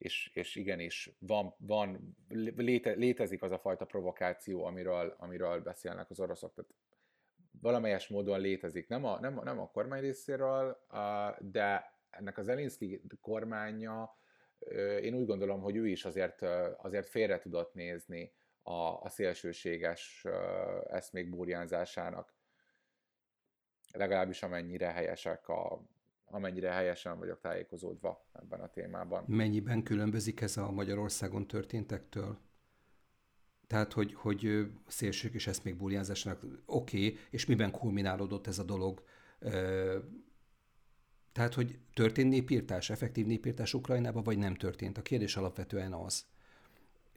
Speaker 3: és, és igenis van, van léte, létezik az a fajta provokáció, amiről, amiről beszélnek az oroszok. Tehát valamelyes módon létezik, nem a, nem, a, nem a kormány részéről, de ennek az Zelinszki kormánya, én úgy gondolom, hogy ő is azért, azért félre tudott nézni a, a szélsőséges eszmék burjánzásának. Legalábbis amennyire helyesek a, amennyire helyesen vagyok tájékozódva ebben a témában.
Speaker 2: Mennyiben különbözik ez a Magyarországon történtektől? Tehát, hogy, hogy szélsők és eszmék burjánzásának oké, okay, és miben kulminálódott ez a dolog? Tehát, hogy történt népírtás, effektív népírtás Ukrajnában, vagy nem történt? A kérdés alapvetően az.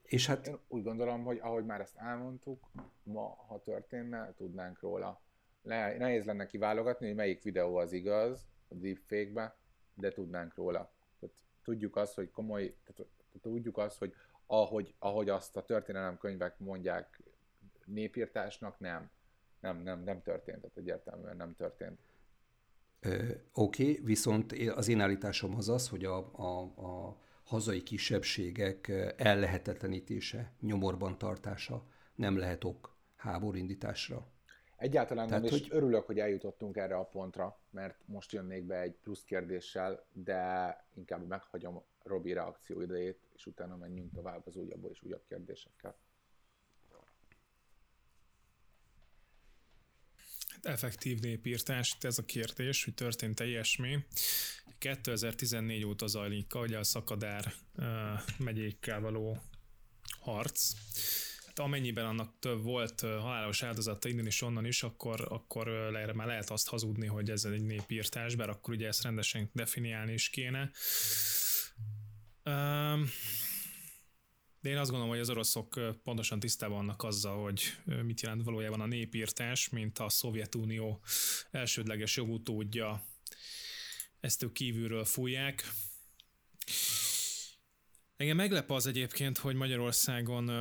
Speaker 3: És hát... Én úgy gondolom, hogy ahogy már ezt elmondtuk, ma, ha történne, tudnánk róla. Le, nehéz lenne kiválogatni, hogy melyik videó az igaz a deepfake-be, de tudnánk róla. Tehát tudjuk azt, hogy komoly, tehát tudjuk azt, hogy ahogy, ahogy azt a történelemkönyvek mondják népírtásnak, nem. Nem, nem, nem történt, tehát egyértelműen nem történt.
Speaker 2: Oké, okay, viszont az én állításom az az, hogy a, a, a hazai kisebbségek ellehetetlenítése, nyomorban tartása nem lehet ok háborúindításra.
Speaker 3: Egyáltalán Tehát, nem, és hogy... örülök, hogy eljutottunk erre a pontra, mert most jönnék be egy plusz kérdéssel, de inkább meghagyom Robi reakció idejét, és utána menjünk tovább az újabb és újabb kérdésekkel.
Speaker 1: effektív népírtás, ez a kérdés, hogy történt-e ilyesmi. 2014 óta zajlik ugye a szakadár megyékkel való harc. Hát amennyiben annak több volt halálos áldozata innen is onnan is, akkor, akkor le, már lehet azt hazudni, hogy ez egy népírtás, bár akkor ugye ezt rendesen definiálni is kéne. De én azt gondolom, hogy az oroszok pontosan tisztában vannak azzal, hogy mit jelent valójában a népírtás, mint a Szovjetunió elsődleges jogutódja. Ezt ők kívülről fújják. Engem meglep az egyébként, hogy Magyarországon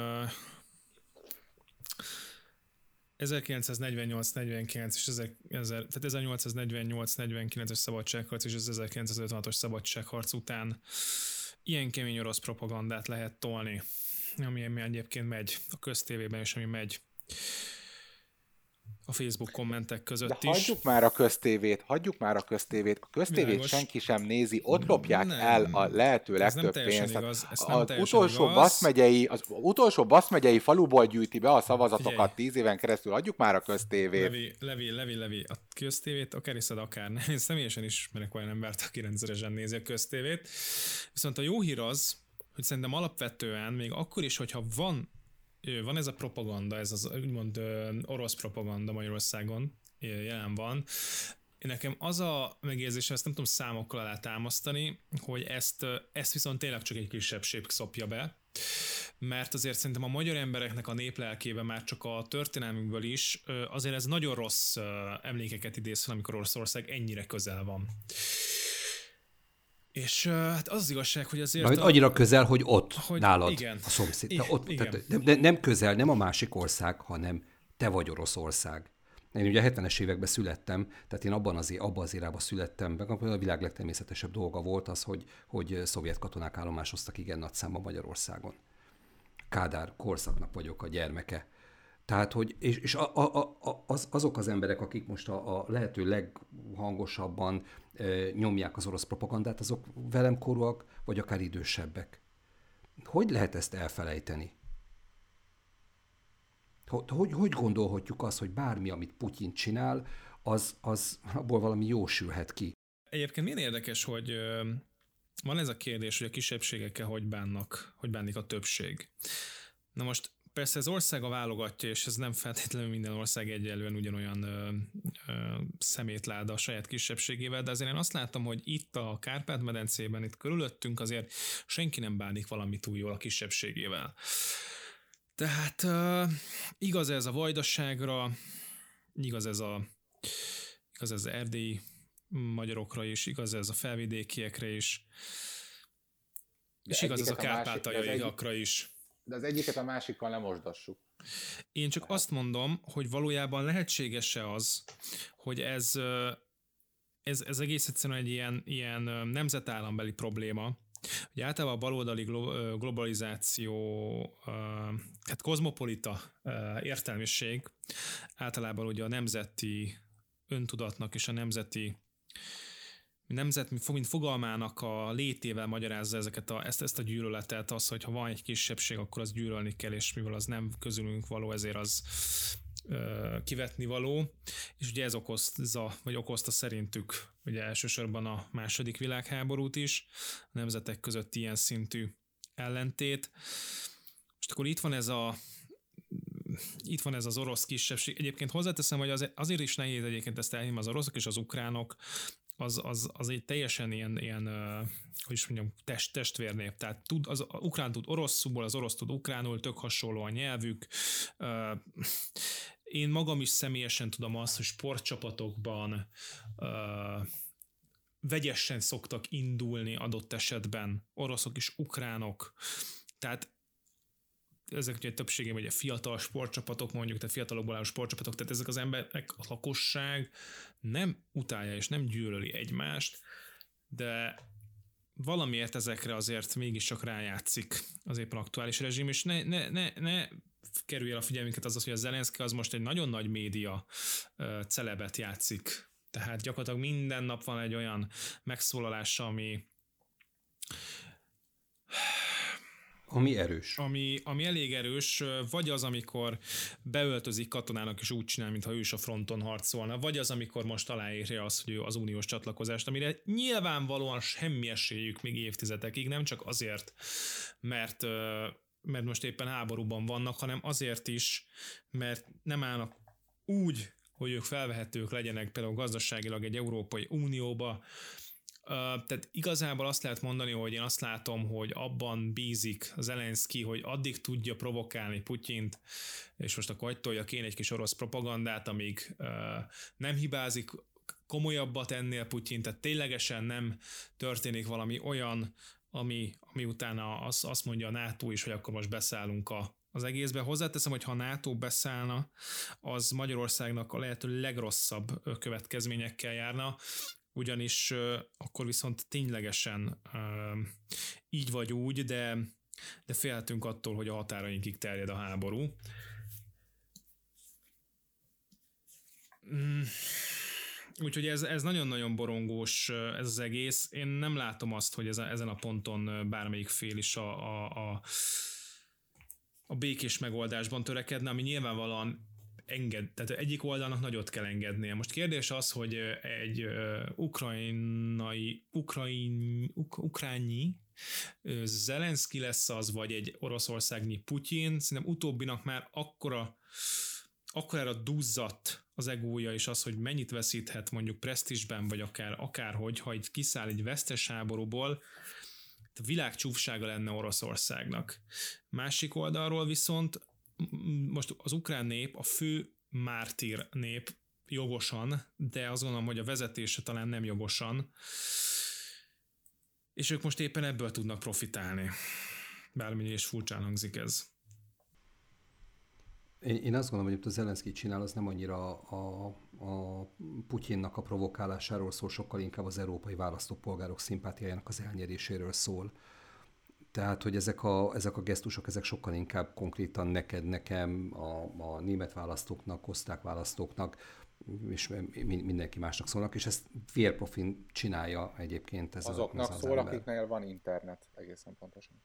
Speaker 1: 1948-49 és 1000, tehát 1848-49-es szabadságharc és az 1956-os szabadságharc után ilyen kemény orosz propagandát lehet tolni, ami egyébként megy a köztévében, és ami megy a Facebook kommentek között De
Speaker 3: is. hagyjuk már a köztévét, hagyjuk már a köztévét. A köztévét Világos. senki sem nézi, ott lopják nem, el a lehető legtöbb pénzt. Igaz, az utolsó baszmegyei, az utolsó baszmegyei faluból gyűjti be a szavazatokat Figyelj. tíz éven keresztül, hagyjuk már a köztévét.
Speaker 1: Levi, Levi, Levi, Levi, a köztévét akár hiszed, akár nem. Én személyesen ismerek olyan embert, aki rendszeresen nézi a köztévét. Viszont a jó hír az, hogy szerintem alapvetően még akkor is, hogyha van van ez a propaganda, ez az úgymond orosz propaganda Magyarországon jelen van. Nekem az a megérzés, ezt nem tudom számokkal alá támasztani, hogy ezt, ezt viszont tényleg csak egy kisebbség szopja be, mert azért szerintem a magyar embereknek a néplelkében már csak a történelmünkből is azért ez nagyon rossz emlékeket idéz fel, amikor Oroszország ennyire közel van. És hát az, az igazság, hogy azért...
Speaker 2: A... annyira közel, hogy ott, hogy nálad, igen, a szomszéd. Igen, ott, igen. Tehát, de, nem közel, nem a másik ország, hanem te vagy Oroszország. Én ugye a 70-es években születtem, tehát én abban az, abban az irában születtem meg, a világ legtermészetesebb dolga volt az, hogy, hogy szovjet katonák állomásoztak igen nagy számban Magyarországon. Kádár korszaknak vagyok a gyermeke. Tehát, hogy, és, és a, a, a, az, azok az emberek, akik most a, a lehető leghangosabban e, nyomják az orosz propagandát, azok velem korúak, vagy akár idősebbek. Hogy lehet ezt elfelejteni? Hogy, hogy gondolhatjuk azt, hogy bármi, amit Putyin csinál, az, az abból valami jó sülhet ki?
Speaker 1: Egyébként milyen érdekes, hogy van ez a kérdés, hogy a kisebbségekkel hogy bánnak, hogy bánik a többség. Na most persze az ország a válogatja, és ez nem feltétlenül minden ország egyelően ugyanolyan ö, ö, szemétláda a saját kisebbségével, de azért én azt látom, hogy itt a Kárpát-medencében, itt körülöttünk azért senki nem bánik valami túl jól a kisebbségével. Tehát uh, igaz ez a vajdaságra, igaz ez a igaz ez erdélyi magyarokra is, igaz ez a felvidékiekre is, de és igaz ez a kárpátaljaiakra is.
Speaker 3: De az egyiket a másikkal nem mosdassuk.
Speaker 1: Én csak Tehát. azt mondom, hogy valójában lehetséges-e az, hogy ez, ez, ez egész egyszerűen egy ilyen, ilyen nemzetállambeli probléma, Ugye általában a baloldali globalizáció, hát kozmopolita értelmiség általában ugye a nemzeti öntudatnak és a nemzeti nemzet, mint fogalmának a létével magyarázza ezeket a, ezt, ezt a gyűlöletet, az, hogy ha van egy kisebbség, akkor az gyűlölni kell, és mivel az nem közülünk való, ezért az ö, kivetni való, és ugye ez okozza, vagy okozta szerintük ugye elsősorban a második világháborút is, a nemzetek között ilyen szintű ellentét. És akkor itt van ez a itt van ez az orosz kisebbség. Egyébként hozzáteszem, hogy az, azért is nehéz egyébként ezt elhinni az oroszok és az ukránok, az, az, az egy teljesen ilyen, ilyen hogy is mondjam, test, testvérnép. Tehát tud, az, az ukrán tud oroszul, az orosz tud ukránul, tök hasonló a nyelvük. Én magam is személyesen tudom azt, hogy sportcsapatokban vegyesen szoktak indulni adott esetben oroszok és ukránok. Tehát ezek ugye többségében ugye fiatal sportcsapatok mondjuk, tehát fiatalokból álló sportcsapatok, tehát ezek az emberek, a lakosság nem utálja és nem gyűlöli egymást, de valamiért ezekre azért mégiscsak rájátszik az éppen aktuális rezsim, és ne, ne, ne, ne kerülj el a figyelmünket az, hogy a Zelenszky az most egy nagyon nagy média celebet játszik. Tehát gyakorlatilag minden nap van egy olyan megszólalása, ami
Speaker 2: ami erős.
Speaker 1: Ami, ami elég erős, vagy az, amikor beöltözik katonának, és úgy csinál, mintha ő is a fronton harcolna, vagy az, amikor most aláírja azt, hogy ő az uniós csatlakozást, amire nyilvánvalóan semmi esélyük még évtizedekig, nem csak azért, mert mert most éppen háborúban vannak, hanem azért is, mert nem állnak úgy, hogy ők felvehetők legyenek például gazdaságilag egy Európai Unióba, tehát igazából azt lehet mondani, hogy én azt látom, hogy abban bízik Zelenszky, hogy addig tudja provokálni Putyint, és most akkor hagytolja én egy kis orosz propagandát, amíg nem hibázik komolyabbat ennél Putyin, tehát ténylegesen nem történik valami olyan, ami, ami utána az, azt mondja a NATO is, hogy akkor most beszállunk a, az egészbe. Hozzáteszem, hogy ha NATO beszállna, az Magyarországnak a lehető legrosszabb következményekkel járna ugyanis akkor viszont ténylegesen így vagy úgy, de, de félhetünk attól, hogy a határainkig terjed a háború. Mm. Úgyhogy ez, ez nagyon-nagyon borongós ez az egész. Én nem látom azt, hogy ez, ezen a ponton bármelyik fél is a, a, a, a békés megoldásban törekedne, ami nyilvánvalóan enged, tehát egyik oldalnak nagyot kell engednie. Most kérdés az, hogy egy ukrajnai, ukrajn, uk, ukrányi Zelenszky lesz az, vagy egy oroszországnyi Putyin, szerintem utóbbinak már akkora akkorára duzzadt az egója és az, hogy mennyit veszíthet mondjuk presztisben, vagy akár akárhogy, ha egy kiszáll egy vesztes háborúból, a világ csúfsága lenne Oroszországnak. Másik oldalról viszont most az ukrán nép a fő mártír nép jogosan, de azt gondolom, hogy a vezetése talán nem jogosan, és ők most éppen ebből tudnak profitálni. Bármennyi is furcsán hangzik ez.
Speaker 2: Én, azt gondolom, hogy az Zelenszky csinál, az nem annyira a, a Putyinnak a provokálásáról szól, sokkal inkább az európai választópolgárok szimpátiájának az elnyeréséről szól. Tehát, hogy ezek a, ezek a gesztusok, ezek sokkal inkább konkrétan neked, nekem, a, a német választóknak, osztrák választóknak, és mindenki másnak szólnak, és ezt vérprofin csinálja egyébként. Ez
Speaker 3: Azoknak
Speaker 2: a, ez
Speaker 3: szól, akiknél van internet, egészen pontosan.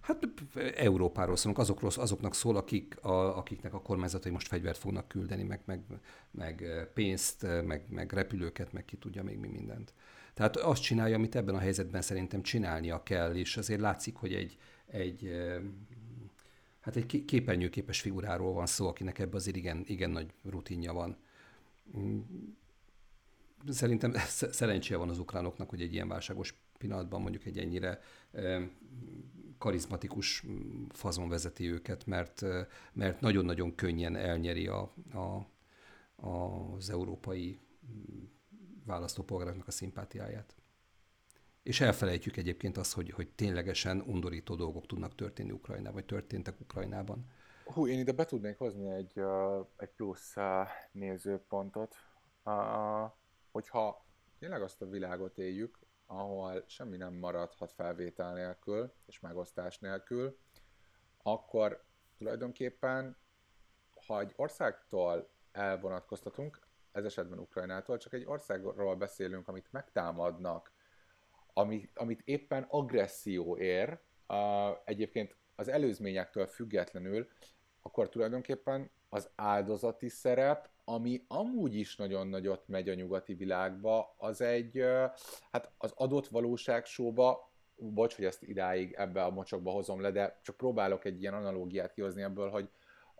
Speaker 2: Hát Európáról szólunk, azokról, azoknak szól, akik, a, akiknek a kormányzatai most fegyvert fognak küldeni, meg, meg, meg pénzt, meg, meg repülőket, meg ki tudja még mi mindent. Tehát azt csinálja, amit ebben a helyzetben szerintem csinálnia kell, és azért látszik, hogy egy, egy hát egy képernyőképes figuráról van szó, akinek ebben azért igen, igen nagy rutinja van. Mm. Szerintem szerencséje van az ukránoknak, hogy egy ilyen válságos pillanatban mondjuk egy ennyire karizmatikus fazon vezeti őket, mert, mert nagyon-nagyon könnyen elnyeri a, a, az európai választópolgároknak a szimpátiáját. És elfelejtjük egyébként azt, hogy, hogy ténylegesen undorító dolgok tudnak történni Ukrajnában, vagy történtek Ukrajnában.
Speaker 3: Hú, én ide be tudnék hozni egy, egy plusz nézőpontot, hogyha tényleg azt a világot éljük, ahol semmi nem maradhat felvétel nélkül és megosztás nélkül, akkor tulajdonképpen, ha egy országtól elvonatkoztatunk, ez esetben Ukrajnától, csak egy országról beszélünk, amit megtámadnak, ami, amit éppen agresszió ér, uh, egyébként az előzményektől függetlenül, akkor tulajdonképpen az áldozati szerep ami amúgy is nagyon nagyot megy a nyugati világba, az egy, hát az adott valóságsóba, bocs, hogy ezt idáig ebbe a mocsokba hozom le, de csak próbálok egy ilyen analógiát kihozni ebből, hogy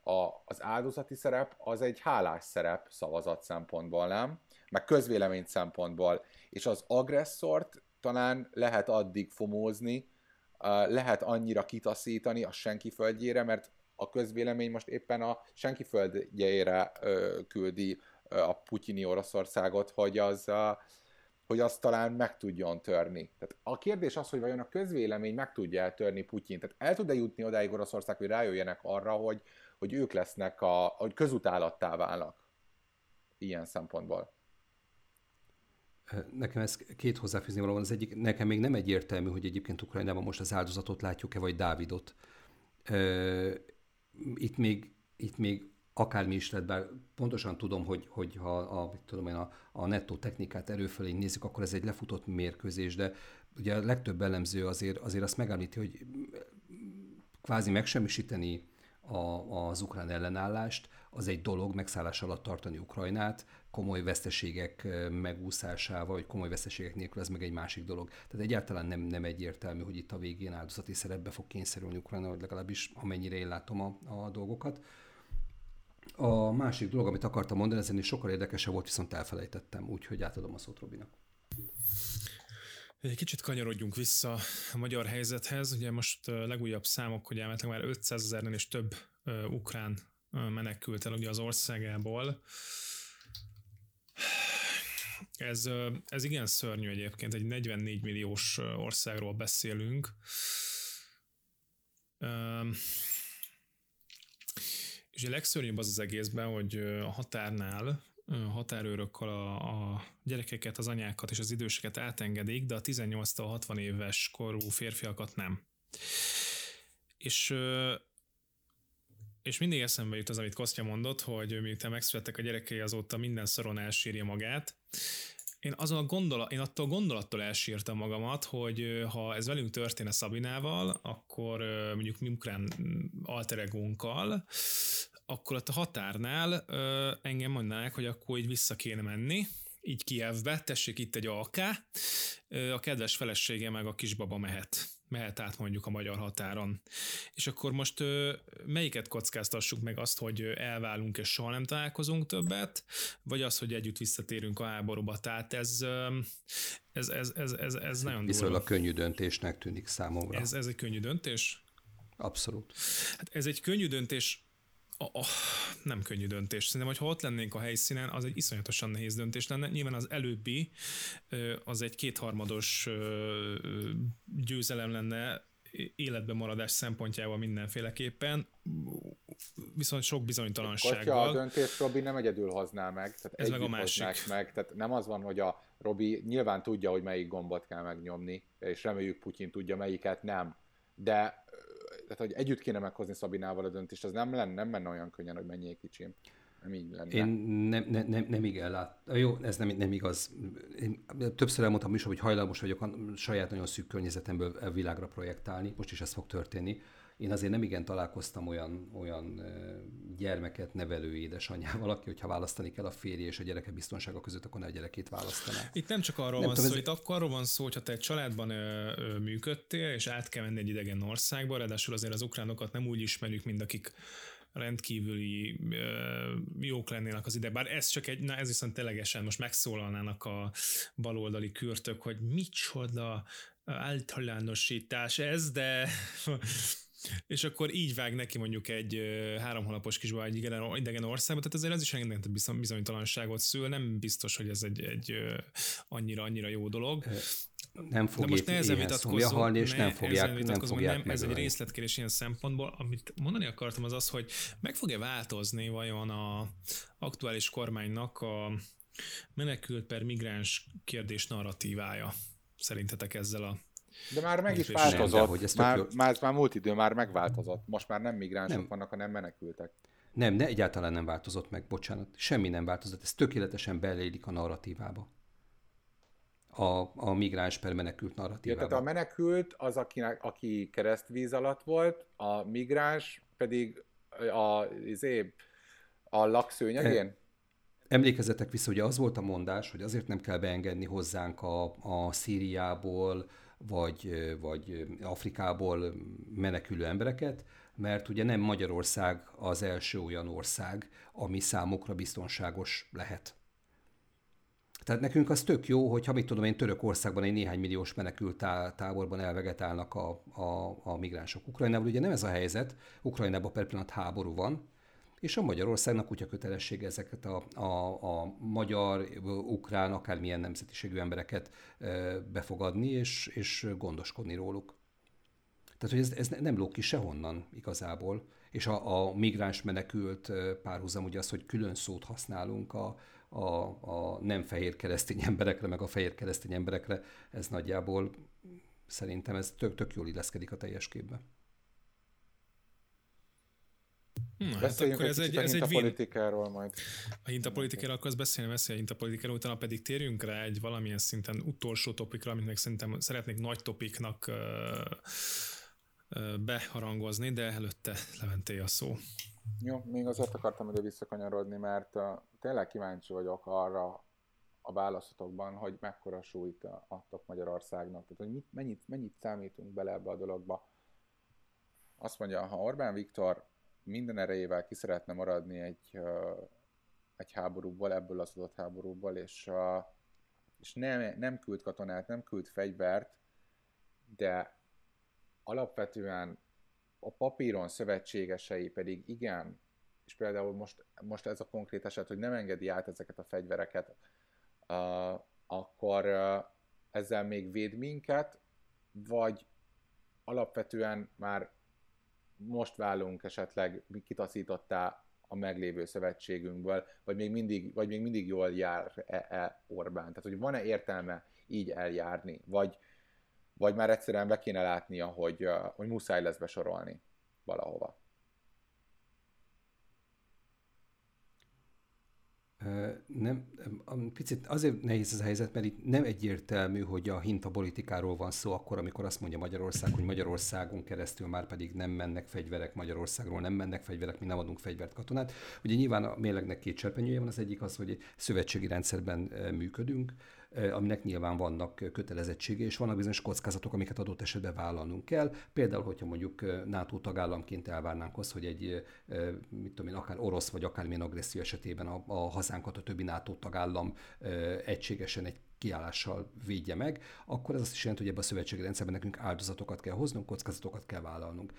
Speaker 3: a, az áldozati szerep az egy hálás szerep szavazat szempontból, nem? Meg közvélemény szempontból. És az agresszort talán lehet addig fomózni, lehet annyira kitaszítani a senki földjére, mert a közvélemény most éppen a senki földjeire ö, küldi a putyini Oroszországot, hogy az, hogy az talán meg tudjon törni. Tehát a kérdés az, hogy vajon a közvélemény meg tudja törni Putyin. Tehát el tud-e jutni odáig Oroszország, hogy rájöjjenek arra, hogy, hogy ők lesznek, a, hogy közutálattá válnak ilyen szempontból.
Speaker 2: Nekem ez két hozzáfűzni való. Az egyik, nekem még nem egyértelmű, hogy egyébként Ukrajnában most az áldozatot látjuk-e, vagy Dávidot itt még, itt még akármi is lett, bár pontosan tudom, hogy, hogy ha a, tudom én, a, a nettó technikát erőfölé nézzük, akkor ez egy lefutott mérkőzés, de ugye a legtöbb elemző azért, azért azt megállítja, hogy kvázi megsemmisíteni a, az ukrán ellenállást, az egy dolog, megszállás alatt tartani Ukrajnát, komoly veszteségek megúszásával, vagy komoly veszteségek nélkül ez meg egy másik dolog. Tehát egyáltalán nem, nem egyértelmű, hogy itt a végén áldozati szerepbe fog kényszerülni Ukrajna, vagy legalábbis amennyire én látom a, a dolgokat. A másik dolog, amit akartam mondani, ezen is sokkal érdekesebb volt, viszont elfelejtettem, úgyhogy átadom a szót Robinak.
Speaker 1: Egy kicsit kanyarodjunk vissza a magyar helyzethez. Ugye most legújabb számok, hogy elméletileg már 500 ezernél és több ukrán menekült el ugye az országából. Ez, ez igen szörnyű egyébként, egy 44 milliós országról beszélünk. És a legszörnyűbb az az egészben, hogy a határnál határőrökkel a, a gyerekeket, az anyákat és az időseket átengedik, de a 18-60 éves korú férfiakat nem. És és mindig eszembe jut az, amit Kostya mondott, hogy miután megszülettek a gyerekei, azóta minden szoron elsírja magát. Én, azon a gondolat, én attól gondolattól elsírtam magamat, hogy ha ez velünk történne Szabinával, akkor mondjuk mi ukrán alteregónkkal, akkor ott a határnál engem mondanák, hogy akkor így vissza kéne menni, így Kievbe, tessék itt egy AK, a kedves felesége meg a kisbaba mehet mehet át mondjuk a magyar határon. És akkor most melyiket kockáztassuk meg azt, hogy elválunk és soha nem találkozunk többet, vagy az, hogy együtt visszatérünk a háborúba. Tehát ez, ez, ez, ez, ez, ez nagyon
Speaker 2: Viszonylag könnyű döntésnek tűnik számomra.
Speaker 1: Ez, ez egy könnyű döntés?
Speaker 2: Abszolút.
Speaker 1: Hát ez egy könnyű döntés Oh, oh, nem könnyű döntés. Szerintem, hogy ha ott lennénk a helyszínen, az egy iszonyatosan nehéz döntés lenne. Nyilván az előbbi az egy kétharmados győzelem lenne életben maradás szempontjával mindenféleképpen, viszont sok bizonytalansággal.
Speaker 3: a döntés Robi nem egyedül hozná meg, tehát Ez meg a másik. meg, tehát nem az van, hogy a Robi nyilván tudja, hogy melyik gombot kell megnyomni, és reméljük Putyin tudja, melyiket nem, de tehát hogy együtt kéne meghozni Szabinával a döntést, az nem lenne, nem menne olyan könnyen, hogy menjél kicsim. Nem így lenne.
Speaker 2: Én nem, nem, nem, nem igen lát. Jó, ez nem, nem igaz. Én többször elmondtam is, hogy hajlamos vagyok a saját nagyon szűk környezetemből világra projektálni. Most is ez fog történni. Én azért nem igen találkoztam olyan, olyan gyermeket nevelő édesanyjával, aki, hogyha választani kell a férje és a gyereke biztonsága között, akkor ne a gyerekét választaná.
Speaker 1: Itt nem csak arról nem van tudom, szó, ez... itt akkor arról van szó, hogyha te egy családban ö, ö, működtél, és át kell menni egy idegen országba, ráadásul azért az ukránokat nem úgy ismerjük, mint akik rendkívüli ö, jók lennének az ide. Bár ez csak egy, na ez viszont ténylegesen most megszólalnának a baloldali kürtök, hogy micsoda általánosítás ez, de és akkor így vág neki mondjuk egy három hónapos kisbaba egy idegen országba, tehát ezért ez is rengeteg bizonytalanságot szül, nem biztos, hogy ez egy, egy annyira, annyira jó dolog.
Speaker 2: Nem fog De most nehezen vitatkozzunk, halni, és ne, nem fogják, nem fogják
Speaker 1: nem, Ez egy részletkérés ilyen szempontból. Amit mondani akartam az az, hogy meg fog-e változni vajon a aktuális kormánynak a menekült per migráns kérdés narratívája szerintetek ezzel a
Speaker 3: de már meg is változott. Nem, hogy ez már, már, ez már múlt idő, már megváltozott. Most már nem migránsok nem. vannak, hanem menekültek.
Speaker 2: Nem, ne, egyáltalán nem változott meg, bocsánat. Semmi nem változott. Ez tökéletesen belélik a narratívába. A, a migráns per menekült narratívába. Ja,
Speaker 3: tehát a menekült az, akinek, aki keresztvíz alatt volt, a migráns pedig a, izé, a lakszőnyegén? E,
Speaker 2: emlékezetek vissza, hogy az volt a mondás, hogy azért nem kell beengedni hozzánk a, a Szíriából, vagy, vagy Afrikából menekülő embereket, mert ugye nem Magyarország az első olyan ország, ami számukra biztonságos lehet. Tehát nekünk az tök jó, hogy ha mit tudom én Törökországban egy néhány milliós menekült táborban elvegetálnak a, a, a migránsok. Ukrajnában ugye nem ez a helyzet, Ukrajnában per pillanat háború van, és a Magyarországnak kutya kötelessége ezeket a, a, a magyar, ukrán, akármilyen nemzetiségű embereket befogadni, és, és gondoskodni róluk. Tehát, hogy ez, ez nem lók ki sehonnan igazából. És a, a migráns menekült párhuzam ugye az, hogy külön szót használunk a, a, a nem fehér keresztény emberekre, meg a fehér keresztény emberekre, ez nagyjából szerintem ez tök, tök jól illeszkedik a teljes képbe.
Speaker 3: Na, hát Beszéljünk hát akkor egy ez egy, ez egy politikáról majd.
Speaker 1: A hintapolitikáról akkor beszélni, beszélni a hintapolitikáról, utána pedig térjünk rá egy valamilyen szinten utolsó topikra, amit meg szerintem szeretnék nagy topiknak uh, uh, beharangozni, de előtte Leventé a szó.
Speaker 3: Jó, még azért akartam ide visszakanyarodni, mert uh, tényleg kíváncsi vagyok arra a választotokban, hogy mekkora súlyt adtok Magyarországnak, tehát hogy mit, mennyit, mennyit számítunk bele ebbe a dologba. Azt mondja, ha Orbán Viktor minden erejével ki szeretne maradni egy, egy háborúból, ebből az adott háborúból, és, és nem, nem küld katonát, nem küld fegyvert, de alapvetően a papíron szövetségesei pedig igen, és például most, most ez a konkrét eset, hogy nem engedi át ezeket a fegyvereket, uh, akkor uh, ezzel még véd minket, vagy alapvetően már most válunk esetleg kitaszítottá a meglévő szövetségünkből, vagy még mindig, vagy még mindig jól jár-e Orbán? Tehát, hogy van-e értelme így eljárni, vagy, vagy már egyszerűen be kéne látnia, hogy, hogy muszáj lesz besorolni valahova?
Speaker 2: Nem, picit azért nehéz ez a helyzet, mert itt nem egyértelmű, hogy a hintapolitikáról van szó akkor, amikor azt mondja Magyarország, hogy Magyarországon keresztül már pedig nem mennek fegyverek Magyarországról, nem mennek fegyverek, mi nem adunk fegyvert katonát. Ugye nyilván a mélegnek két cserpenyője van, az egyik az, hogy egy szövetségi rendszerben működünk, aminek nyilván vannak kötelezettsége, és vannak bizonyos kockázatok, amiket adott esetben vállalnunk kell. Például, hogyha mondjuk NATO tagállamként elvárnánk azt, hogy egy, mit tudom én, akár orosz vagy akármilyen agresszió esetében a, a hazánkat a többi NATO tagállam egységesen egy kiállással védje meg, akkor ez azt is jelenti, hogy ebben a szövetségi rendszerben nekünk áldozatokat kell hoznunk, kockázatokat kell vállalnunk.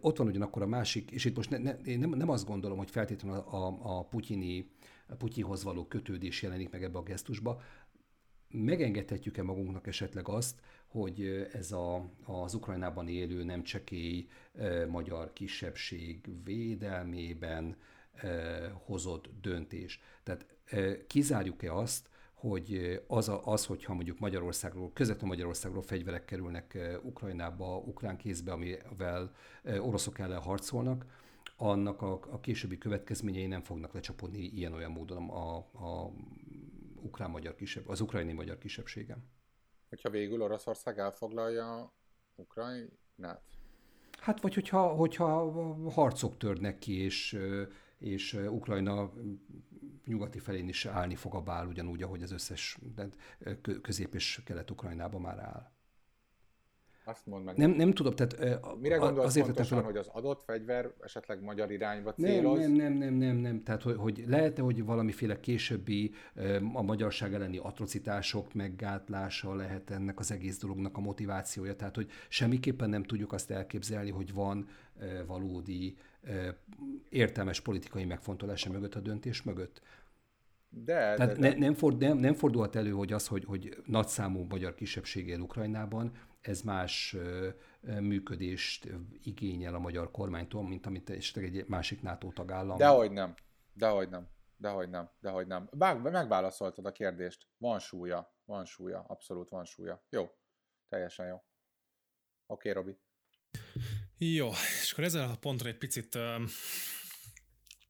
Speaker 2: Ott van ugyanakkor a másik, és itt most ne, ne, én nem, nem azt gondolom, hogy feltétlenül a, a, a putyini, Putyinhoz való kötődés jelenik meg ebbe a gesztusba, megengedhetjük-e magunknak esetleg azt, hogy ez a, az Ukrajnában élő nem csekély magyar kisebbség védelmében hozott döntés. Tehát kizárjuk-e azt, hogy az, a, az, hogyha mondjuk Magyarországról, közvetlenül Magyarországról fegyverek kerülnek Ukrajnába, ukrán kézbe, amivel oroszok ellen harcolnak, annak a, a későbbi következményei nem fognak lecsapódni ilyen-olyan módon a, a ukrán-magyar kisebb, az ukrajni magyar kisebbségem.
Speaker 3: Hogyha végül Oroszország elfoglalja Ukrajnát?
Speaker 2: Hát vagy hogyha, hogyha harcok törnek ki, és, és Ukrajna nyugati felén is állni fog a bál, ugyanúgy, ahogy az összes közép- és kelet-ukrajnában már áll.
Speaker 3: Azt mondd meg.
Speaker 2: Nem, nem tudom, tehát...
Speaker 3: Mire gondolsz azért pontosan, fel... hogy az adott fegyver esetleg magyar irányba céloz?
Speaker 2: Nem, nem, nem, nem, nem. Tehát, hogy, hogy lehet-e, hogy valamiféle későbbi a magyarság elleni atrocitások meggátlása lehet ennek az egész dolognak a motivációja. Tehát, hogy semmiképpen nem tudjuk azt elképzelni, hogy van valódi értelmes politikai megfontolása mögött a döntés mögött.
Speaker 3: De,
Speaker 2: Tehát de, de. Ne, nem, ford, nem, nem fordulhat elő, hogy az, hogy, hogy nagyszámú magyar kisebbség él Ukrajnában, ez más ö, működést igényel a magyar kormánytól, mint amit esetleg egy másik NATO tagállam.
Speaker 3: Dehogy nem. Dehogy nem. Dehogy nem. Dehogy nem. Bár, megválaszoltad a kérdést. Van súlya. Van súlya. Abszolút van súlya. Jó. Teljesen jó. Oké, okay, Robi.
Speaker 1: Jó, és akkor ezzel a pontra egy picit,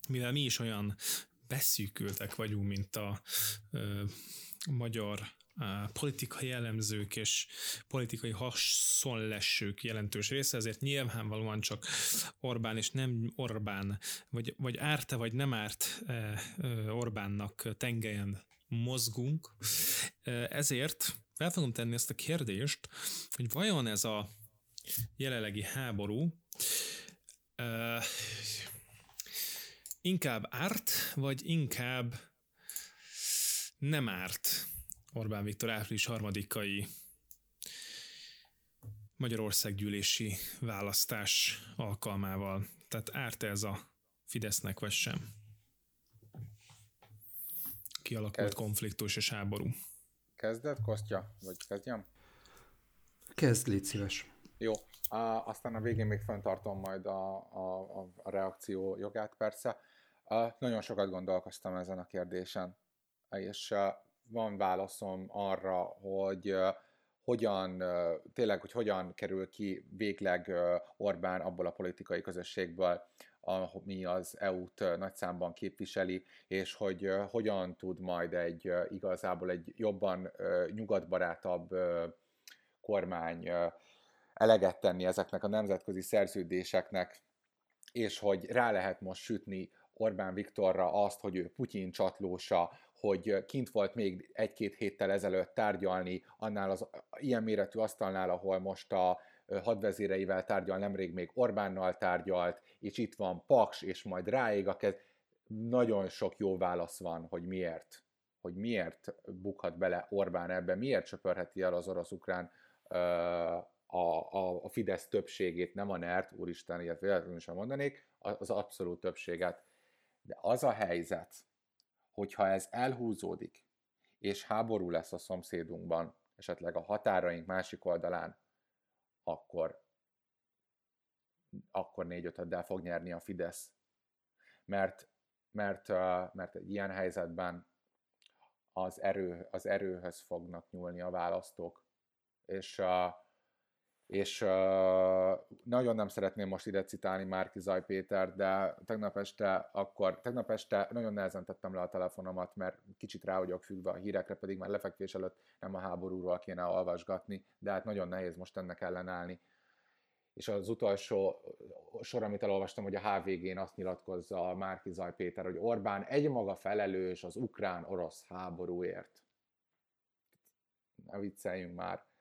Speaker 1: mivel mi is olyan beszűkültek vagyunk, mint a magyar a politikai jellemzők és politikai haszonlessők jelentős része, ezért nyilvánvalóan csak Orbán és nem Orbán, vagy, vagy árta vagy nem árt Orbánnak tengelyen mozgunk. Ezért fel fogom tenni ezt a kérdést, hogy vajon ez a jelenlegi háború inkább árt, vagy inkább nem árt Orbán Viktor április harmadikai Magyarország gyűlési választás alkalmával. Tehát árt ez a Fidesznek, vagy sem? Kialakult Kezd... konfliktus és háború.
Speaker 3: Kezded, Kostya? Vagy kezdjem?
Speaker 2: Kezd, légy szíves.
Speaker 3: Jó, aztán a végén még fenntartom majd a, a, a, a reakció jogát persze. Nagyon sokat gondolkoztam ezen a kérdésen, és uh, van válaszom arra, hogy hogyan, tényleg, hogy hogyan kerül ki végleg Orbán abból a politikai közösségből, ami az EU-t nagy képviseli, és hogy hogyan tud majd egy igazából egy jobban nyugatbarátabb kormány eleget tenni ezeknek a nemzetközi szerződéseknek, és hogy rá lehet most sütni Orbán Viktorra azt, hogy ő Putyin csatlósa, hogy kint volt még egy-két héttel ezelőtt tárgyalni annál az ilyen méretű asztalnál, ahol most a hadvezéreivel tárgyal, nemrég még Orbánnal tárgyalt, és itt van Paks, és majd ráég a kez. Nagyon sok jó válasz van, hogy miért. Hogy miért bukhat bele Orbán ebbe, miért csöpörheti el az orosz-ukrán a, a, a Fidesz többségét, nem a NERT, úristen, ilyet véletlenül sem mondanék, az abszolút többséget. De az a helyzet, hogyha ez elhúzódik, és háború lesz a szomszédunkban, esetleg a határaink másik oldalán, akkor, akkor négy-ötöddel fog nyerni a Fidesz. Mert, mert, mert egy ilyen helyzetben az, erő, az erőhöz fognak nyúlni a választók. És és uh, nagyon nem szeretném most ide citálni Márki Zaj Péter, de tegnap este, akkor, tegnap este nagyon nehezen tettem le a telefonomat, mert kicsit rá vagyok függve a hírekre, pedig már lefekvés előtt nem a háborúról kéne olvasgatni, de hát nagyon nehéz most ennek ellenállni. És az utolsó sor, amit elolvastam, hogy a HVG-n azt nyilatkozza a Márki Zaj Péter, hogy Orbán egymaga felelős az ukrán-orosz háborúért. ne vicceljünk már.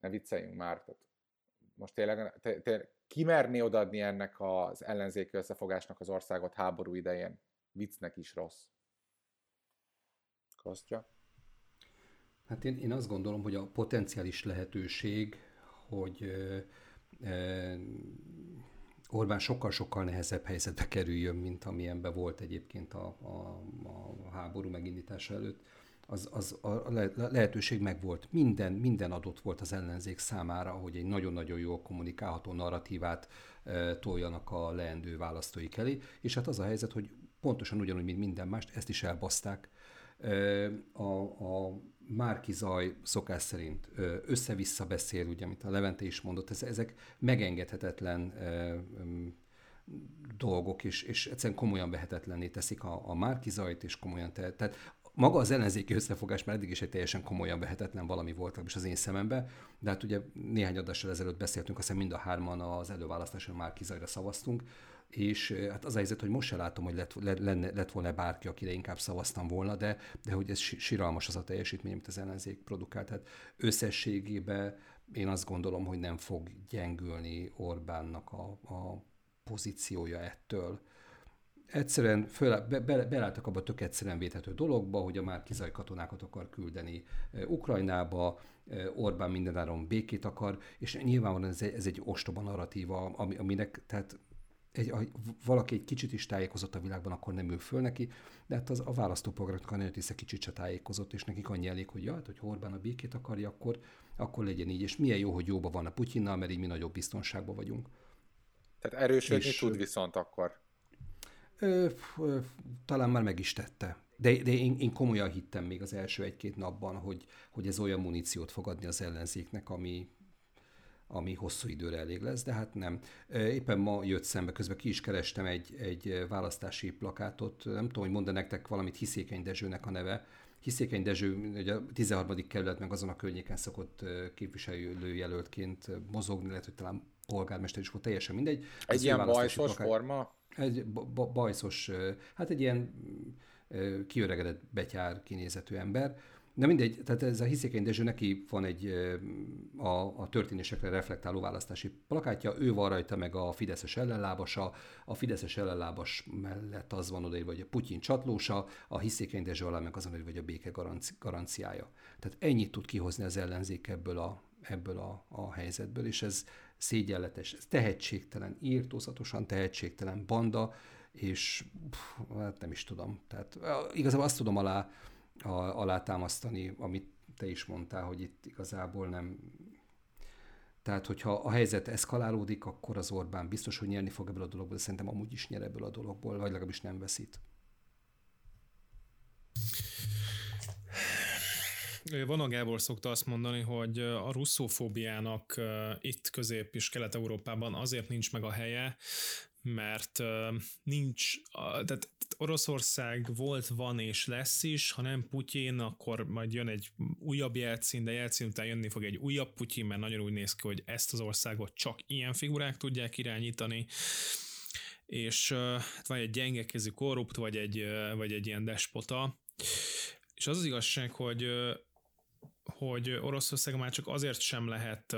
Speaker 3: Ne vicceljünk már. Tehát most tényleg, te, te, ki merné odaadni ennek az ellenzéki összefogásnak az országot háború idején? Viccnek is rossz. Kostya?
Speaker 2: Hát én, én azt gondolom, hogy a potenciális lehetőség, hogy e, Orbán sokkal-sokkal nehezebb helyzetbe kerüljön, mint amilyenben volt egyébként a, a, a háború megindítása előtt, az, az a lehetőség megvolt. Minden, minden adott volt az ellenzék számára, hogy egy nagyon-nagyon jól kommunikálható narratívát e, toljanak a leendő választóik elé, és hát az a helyzet, hogy pontosan ugyanúgy, mint minden mást, ezt is elbaszták. E, a, a Márki Zaj szokás szerint össze-vissza beszél, ugye, amit a Levente is mondott, ezek megengedhetetlen dolgok, és, és egyszerűen komolyan vehetetlenné teszik a, a Márki Zajt, és komolyan te, tehát maga az ellenzéki összefogás már eddig is egy teljesen komolyan vehetetlen valami volt, is az én szemembe, de hát ugye néhány adással ezelőtt beszéltünk, azt hiszem mind a hárman az előválasztáson már kizajra szavaztunk, és hát az a helyzet, hogy most se látom, hogy lett, lett, lett volna bárki, akire inkább szavaztam volna, de, de hogy ez siralmas az a teljesítmény, amit az ellenzék produkált. Tehát összességében én azt gondolom, hogy nem fog gyengülni Orbánnak a, a pozíciója ettől. Egyszerűen föl, be, be, beláttak abba a tök egyszerűen védhető dologba, hogy a már kizaj katonákat akar küldeni Ukrajnába, Orbán mindenáron békét akar, és nyilvánvalóan ez egy, ez egy ostoba narratíva, ami, aminek, tehát egy, ha valaki egy kicsit is tájékozott a világban, akkor nem ül föl neki, de hát az, a választóprogramnak a nagyon része kicsit se tájékozott, és nekik annyi elég, hogy ja, hát, hogy Orbán a békét akarja, akkor, akkor legyen így, és milyen jó, hogy jóban van a Putyinnal, mert így mi nagyobb biztonságban vagyunk.
Speaker 3: Tehát erősödni és, tud viszont akkor.
Speaker 2: Ö, ö, talán már meg is tette. De, de én, én komolyan hittem még az első egy-két napban, hogy, hogy ez olyan muníciót fog adni az ellenzéknek, ami, ami hosszú időre elég lesz, de hát nem. Éppen ma jött szembe, közben ki is kerestem egy, egy választási plakátot, nem tudom, hogy mondd nektek valamit, Hiszékeny Dezsőnek a neve. Hiszékeny Dezső ugye a 13. kerület meg azon a környéken szokott képviselőjelöltként mozogni, lehet, hogy talán polgármester is volt, teljesen mindegy.
Speaker 3: Egy ilyen bajszos forma?
Speaker 2: Egy bajszos, hát egy ilyen kiöregedett betyár kinézetű ember, de mindegy, tehát ez a Hiszékeny Dezső, neki van egy a, a történésekre reflektáló választási plakátja, ő van rajta meg a Fideszes ellenlábasa, a Fideszes ellenlábas mellett az van odaírva, hogy a Putyin csatlósa, a Hiszékeny Dezső alá meg az van hogy a béke garanci, garanciája. Tehát ennyit tud kihozni az ellenzék ebből a, ebből a, a helyzetből, és ez szégyenletes, ez tehetségtelen, írtózatosan tehetségtelen banda, és pff, hát nem is tudom. Tehát igazából azt tudom alá alátámasztani, amit te is mondtál, hogy itt igazából nem... Tehát, hogyha a helyzet eszkalálódik, akkor az Orbán biztos, hogy nyerni fog ebből a dologból, de szerintem amúgy is nyer ebből a dologból, vagy legalábbis nem veszít.
Speaker 1: Van a Gábor szokta azt mondani, hogy a russzófóbiának itt közép- és kelet-európában azért nincs meg a helye, mert nincs, tehát Oroszország volt, van és lesz is, ha nem Putyin, akkor majd jön egy újabb jelcín, de jelcín után jönni fog egy újabb Putyin, mert nagyon úgy néz ki, hogy ezt az országot csak ilyen figurák tudják irányítani, és hát vagy egy gyengekezű korrupt, vagy egy, vagy egy ilyen despota, és az az igazság, hogy hogy Oroszország már csak azért sem lehet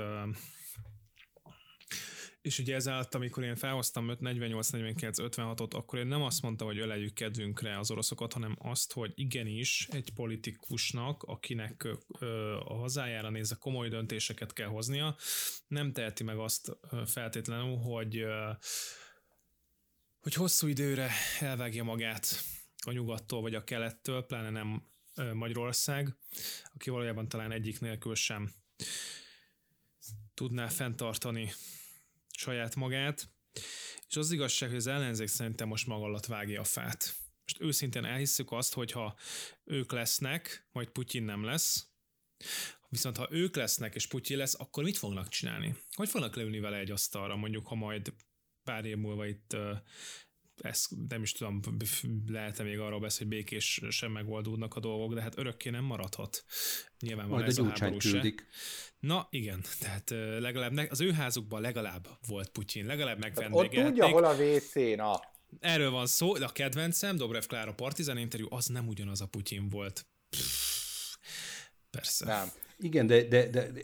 Speaker 1: és ugye ezáltal, amikor én felhoztam 48, 49, 56-ot, akkor én nem azt mondtam, hogy öleljük kedvünkre az oroszokat, hanem azt, hogy igenis egy politikusnak, akinek a hazájára nézve komoly döntéseket kell hoznia, nem teheti meg azt feltétlenül, hogy hogy hosszú időre elvágja magát a nyugattól vagy a kelettől, pláne nem Magyarország, aki valójában talán egyik nélkül sem tudná fenntartani saját magát, és az igazság, hogy az ellenzék szerintem most maga alatt vágja a fát. Most őszintén elhisszük azt, hogy ha ők lesznek, majd Putyin nem lesz, viszont ha ők lesznek és Putyin lesz, akkor mit fognak csinálni? Hogy fognak leülni vele egy asztalra, mondjuk, ha majd pár év múlva itt ezt nem is tudom, lehet-e még arról beszélni, hogy békés sem megoldódnak a dolgok, de hát örökké nem maradhat. Nyilván van ez a háború küldik. Na igen, tehát legalább az ő házukban legalább volt Putyin, legalább megvendégelték.
Speaker 3: Ott tudja, hol a WC, na.
Speaker 1: Erről van szó, de a kedvencem, Dobrev Klára Partizan interjú, az nem ugyanaz a Putyin volt. Pff, Persze.
Speaker 3: Nem.
Speaker 2: Igen, de, de, de, de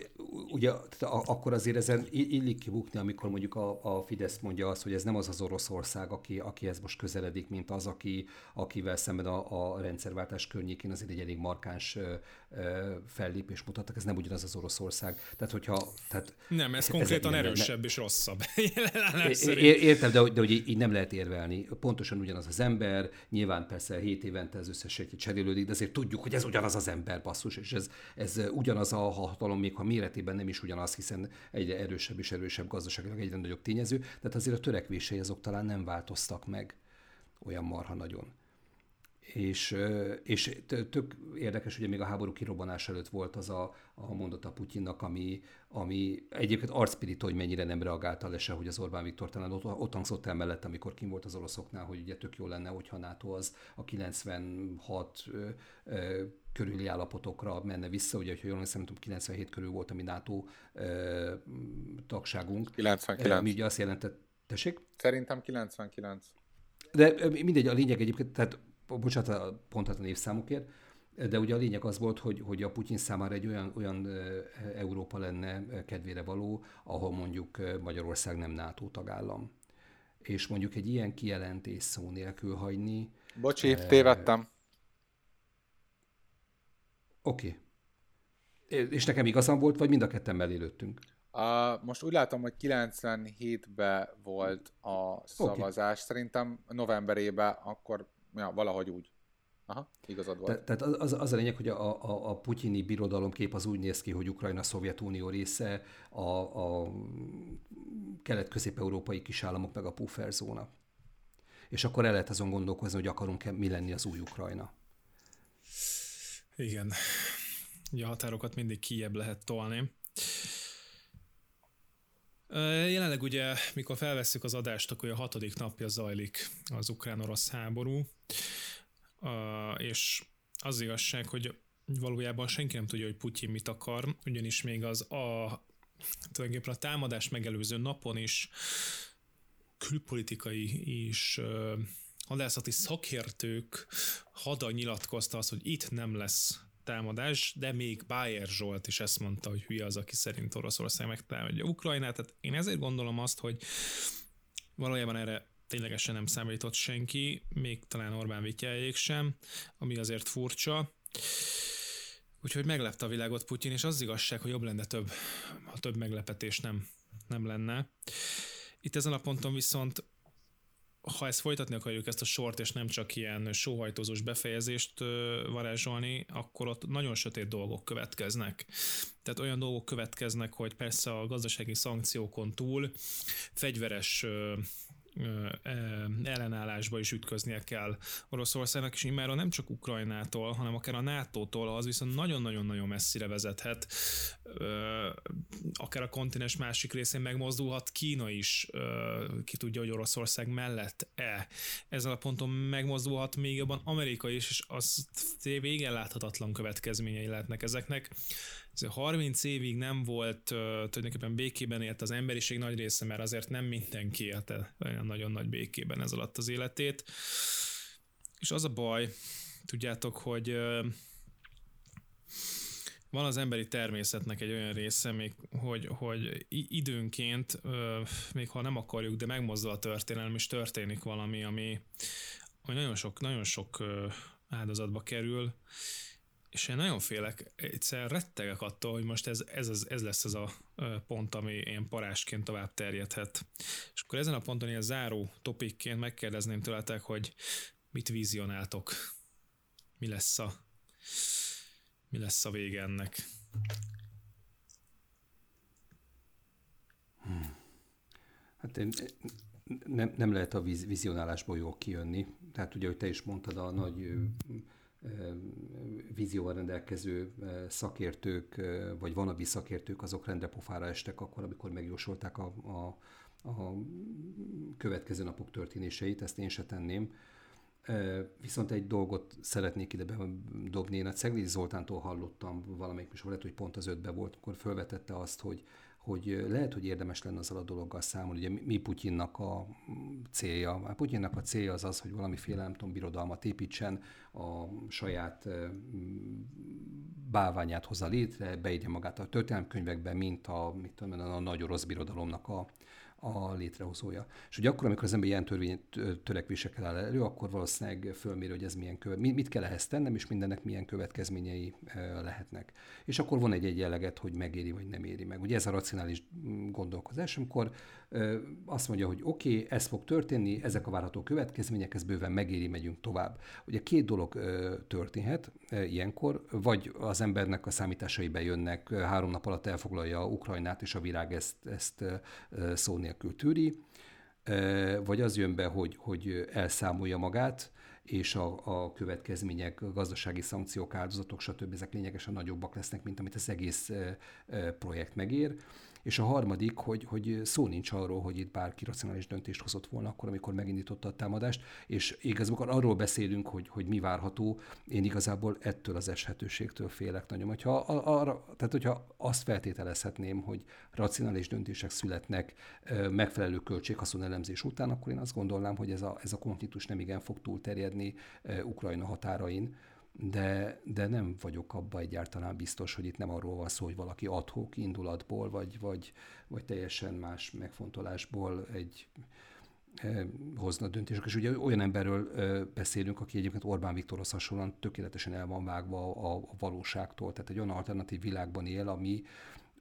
Speaker 2: ugye akkor azért ezen illik kibukni, amikor mondjuk a, a Fidesz mondja azt, hogy ez nem az az Oroszország, aki, aki ez most közeledik, mint az, aki, akivel szemben a, a rendszerváltás környékén azért egy elég markáns ö, ö, fellépés mutattak, ez nem ugyanaz az Oroszország. Tehát, hogyha, tehát,
Speaker 1: nem, ez konkrétan ez, erősebb nem, és rosszabb.
Speaker 2: Értem, de, de hogy így nem lehet érvelni. Pontosan ugyanaz az ember, nyilván persze 7 évente ez összes egy cserélődik, de azért tudjuk, hogy ez ugyanaz az ember, basszus, és ez, ez ugyanaz a hatalom, még ha méretében nem is ugyanaz, hiszen egyre erősebb és erősebb gazdaságilag egyre nagyobb tényező, tehát azért a törekvései azok talán nem változtak meg olyan marha nagyon. És, és tök érdekes, hogy még a háború kirobbanás előtt volt az a, a mondata Putyinnak, ami, ami egyébként arcpirító, hogy mennyire nem reagálta le se, hogy az Orbán Viktor talán ott, ott hangzott el mellett, amikor kim volt az oroszoknál, hogy ugye tök jó lenne, hogyha NATO az a 96 ö, ö, körüli állapotokra menne vissza, ugye, hogyha jól emlékszem, 97 körül volt a mi NATO ö, tagságunk.
Speaker 3: 99.
Speaker 2: Mi ugye azt jelentett, tessék?
Speaker 3: Szerintem 99.
Speaker 2: De mindegy, a lényeg egyébként, tehát bocsánat, a névszámokért, de ugye a lényeg az volt, hogy, hogy a Putyin számára egy olyan, olyan Európa lenne kedvére való, ahol mondjuk Magyarország nem NATO tagállam. És mondjuk egy ilyen kijelentés szó nélkül hagyni.
Speaker 3: Bocsi, eh, tévedtem.
Speaker 2: Oké. Okay. És nekem igazam volt, vagy mind a ketten mellé lőttünk?
Speaker 3: Uh, most úgy látom, hogy 97-ben volt a szavazás. Okay. Szerintem novemberében akkor ja, valahogy úgy. Aha, igazad volt.
Speaker 2: Te, tehát az, az, az a lényeg, hogy a, a, a putyini birodalomkép az úgy néz ki, hogy Ukrajna Szovjetunió része, a, a kelet-közép-európai kisállamok meg a pufferzóna. És akkor el lehet azon gondolkozni, hogy akarunk-e mi lenni az új Ukrajna.
Speaker 1: Igen. Ugye a határokat mindig kiebb lehet tolni. Jelenleg ugye, mikor felvesszük az adást, akkor a hatodik napja zajlik az ukrán-orosz háború, és az igazság, hogy valójában senki nem tudja, hogy Putyin mit akar, ugyanis még az a tulajdonképpen a támadás megelőző napon is külpolitikai és hadászati szakértők hada nyilatkozta azt, hogy itt nem lesz támadás, de még Bayer Zsolt is ezt mondta, hogy hülye az, aki szerint Oroszország megtámadja Ukrajnát. Tehát én ezért gondolom azt, hogy valójában erre ténylegesen nem számított senki, még talán Orbán Vityájék sem, ami azért furcsa. Úgyhogy meglepte a világot Putyin, és az igazság, hogy jobb lenne több, ha több meglepetés nem, nem lenne. Itt ezen a ponton viszont ha ezt folytatni akarjuk ezt a sort, és nem csak ilyen sóhajtózós befejezést varázsolni, akkor ott nagyon sötét dolgok következnek. Tehát olyan dolgok következnek, hogy persze a gazdasági szankciókon túl fegyveres ellenállásba is ütköznie kell Oroszországnak, és immáron nem csak Ukrajnától, hanem akár a NATO-tól, az viszont nagyon-nagyon-nagyon messzire vezethet, akár a kontinens másik részén megmozdulhat Kína is, ki tudja, hogy Oroszország mellett-e. Ezen a ponton megmozdulhat még jobban Amerika is, és az végen láthatatlan következményei lehetnek ezeknek. 30 évig nem volt tulajdonképpen békében élt az emberiség nagy része, mert azért nem mindenki élte olyan nagyon nagy békében ez alatt az életét. És az a baj, tudjátok, hogy van az emberi természetnek egy olyan része, még, hogy, hogy időnként, még ha nem akarjuk, de megmozdul a történelem, és történik valami, ami, ami nagyon sok, nagyon sok áldozatba kerül, és én nagyon félek, egyszer rettegek attól, hogy most ez, ez, ez lesz az a pont, ami ilyen parásként tovább terjedhet. És akkor ezen a ponton ilyen záró topikként megkérdezném tőletek, hogy mit vizionáltok? Mi lesz a, mi lesz a vége ennek?
Speaker 2: Hmm. Hát én, nem, nem lehet a vizionálásból jól kijönni. Tehát ugye, hogy te is mondtad, a nagy vízióval rendelkező szakértők, vagy vanabi szakértők, azok rendepofára estek akkor, amikor megjósolták a, a, a következő napok történéseit, ezt én se tenném. Viszont egy dolgot szeretnék ide dobni. Én a Ceglédi Zoltántól hallottam valamelyik műsor, lehet, hogy pont az ötbe volt, akkor felvetette azt, hogy hogy lehet, hogy érdemes lenne azzal a dologgal számolni. Ugye mi Putyinnak a célja? A Putyinnak a célja az az, hogy valamiféle, nem tudom, birodalmat építsen a saját bálványát hozza létre, beírja magát a történelmkönyvekbe, mint a, mit tudom, a nagy orosz birodalomnak a, a létrehozója. És ugye akkor, amikor az ember ilyen törvény törekvésekkel áll elő, akkor valószínűleg fölmér, hogy ez milyen követ, mit kell ehhez tennem, és mindennek milyen következményei lehetnek. És akkor van egy-egy jelleget, hogy megéri vagy nem éri meg. Ugye ez a racionális mm, gondolkozás, amikor azt mondja, hogy oké, okay, ez fog történni, ezek a várható következmények, ez bőven megéri, megyünk tovább. Ugye két dolog történhet ilyenkor, vagy az embernek a számításai bejönnek, három nap alatt elfoglalja Ukrajnát, és a virág ezt, ezt szó nélkül tűri, vagy az jön be, hogy, hogy elszámolja magát, és a, a következmények, a gazdasági szankciók, áldozatok, stb. ezek lényegesen nagyobbak lesznek, mint amit az egész projekt megér. És a harmadik, hogy, hogy szó nincs arról, hogy itt bárki racionális döntést hozott volna akkor, amikor megindította a támadást, és igazából arról beszélünk, hogy, hogy mi várható, én igazából ettől az eshetőségtől félek nagyon. Hogyha, arra, tehát, hogyha azt feltételezhetném, hogy racionális döntések születnek megfelelő költséghaszon elemzés után, akkor én azt gondolnám, hogy ez a, ez a konfliktus nem igen fog túlterjedni Ukrajna határain, de, de nem vagyok abban egyáltalán biztos, hogy itt nem arról van szó, hogy valaki adhok indulatból, vagy, vagy, vagy teljesen más megfontolásból egy eh, hozna döntések. És ugye olyan emberről eh, beszélünk, aki egyébként Orbán Viktorhoz hasonlóan tökéletesen el van vágva a, a valóságtól. Tehát egy olyan alternatív világban él, ami,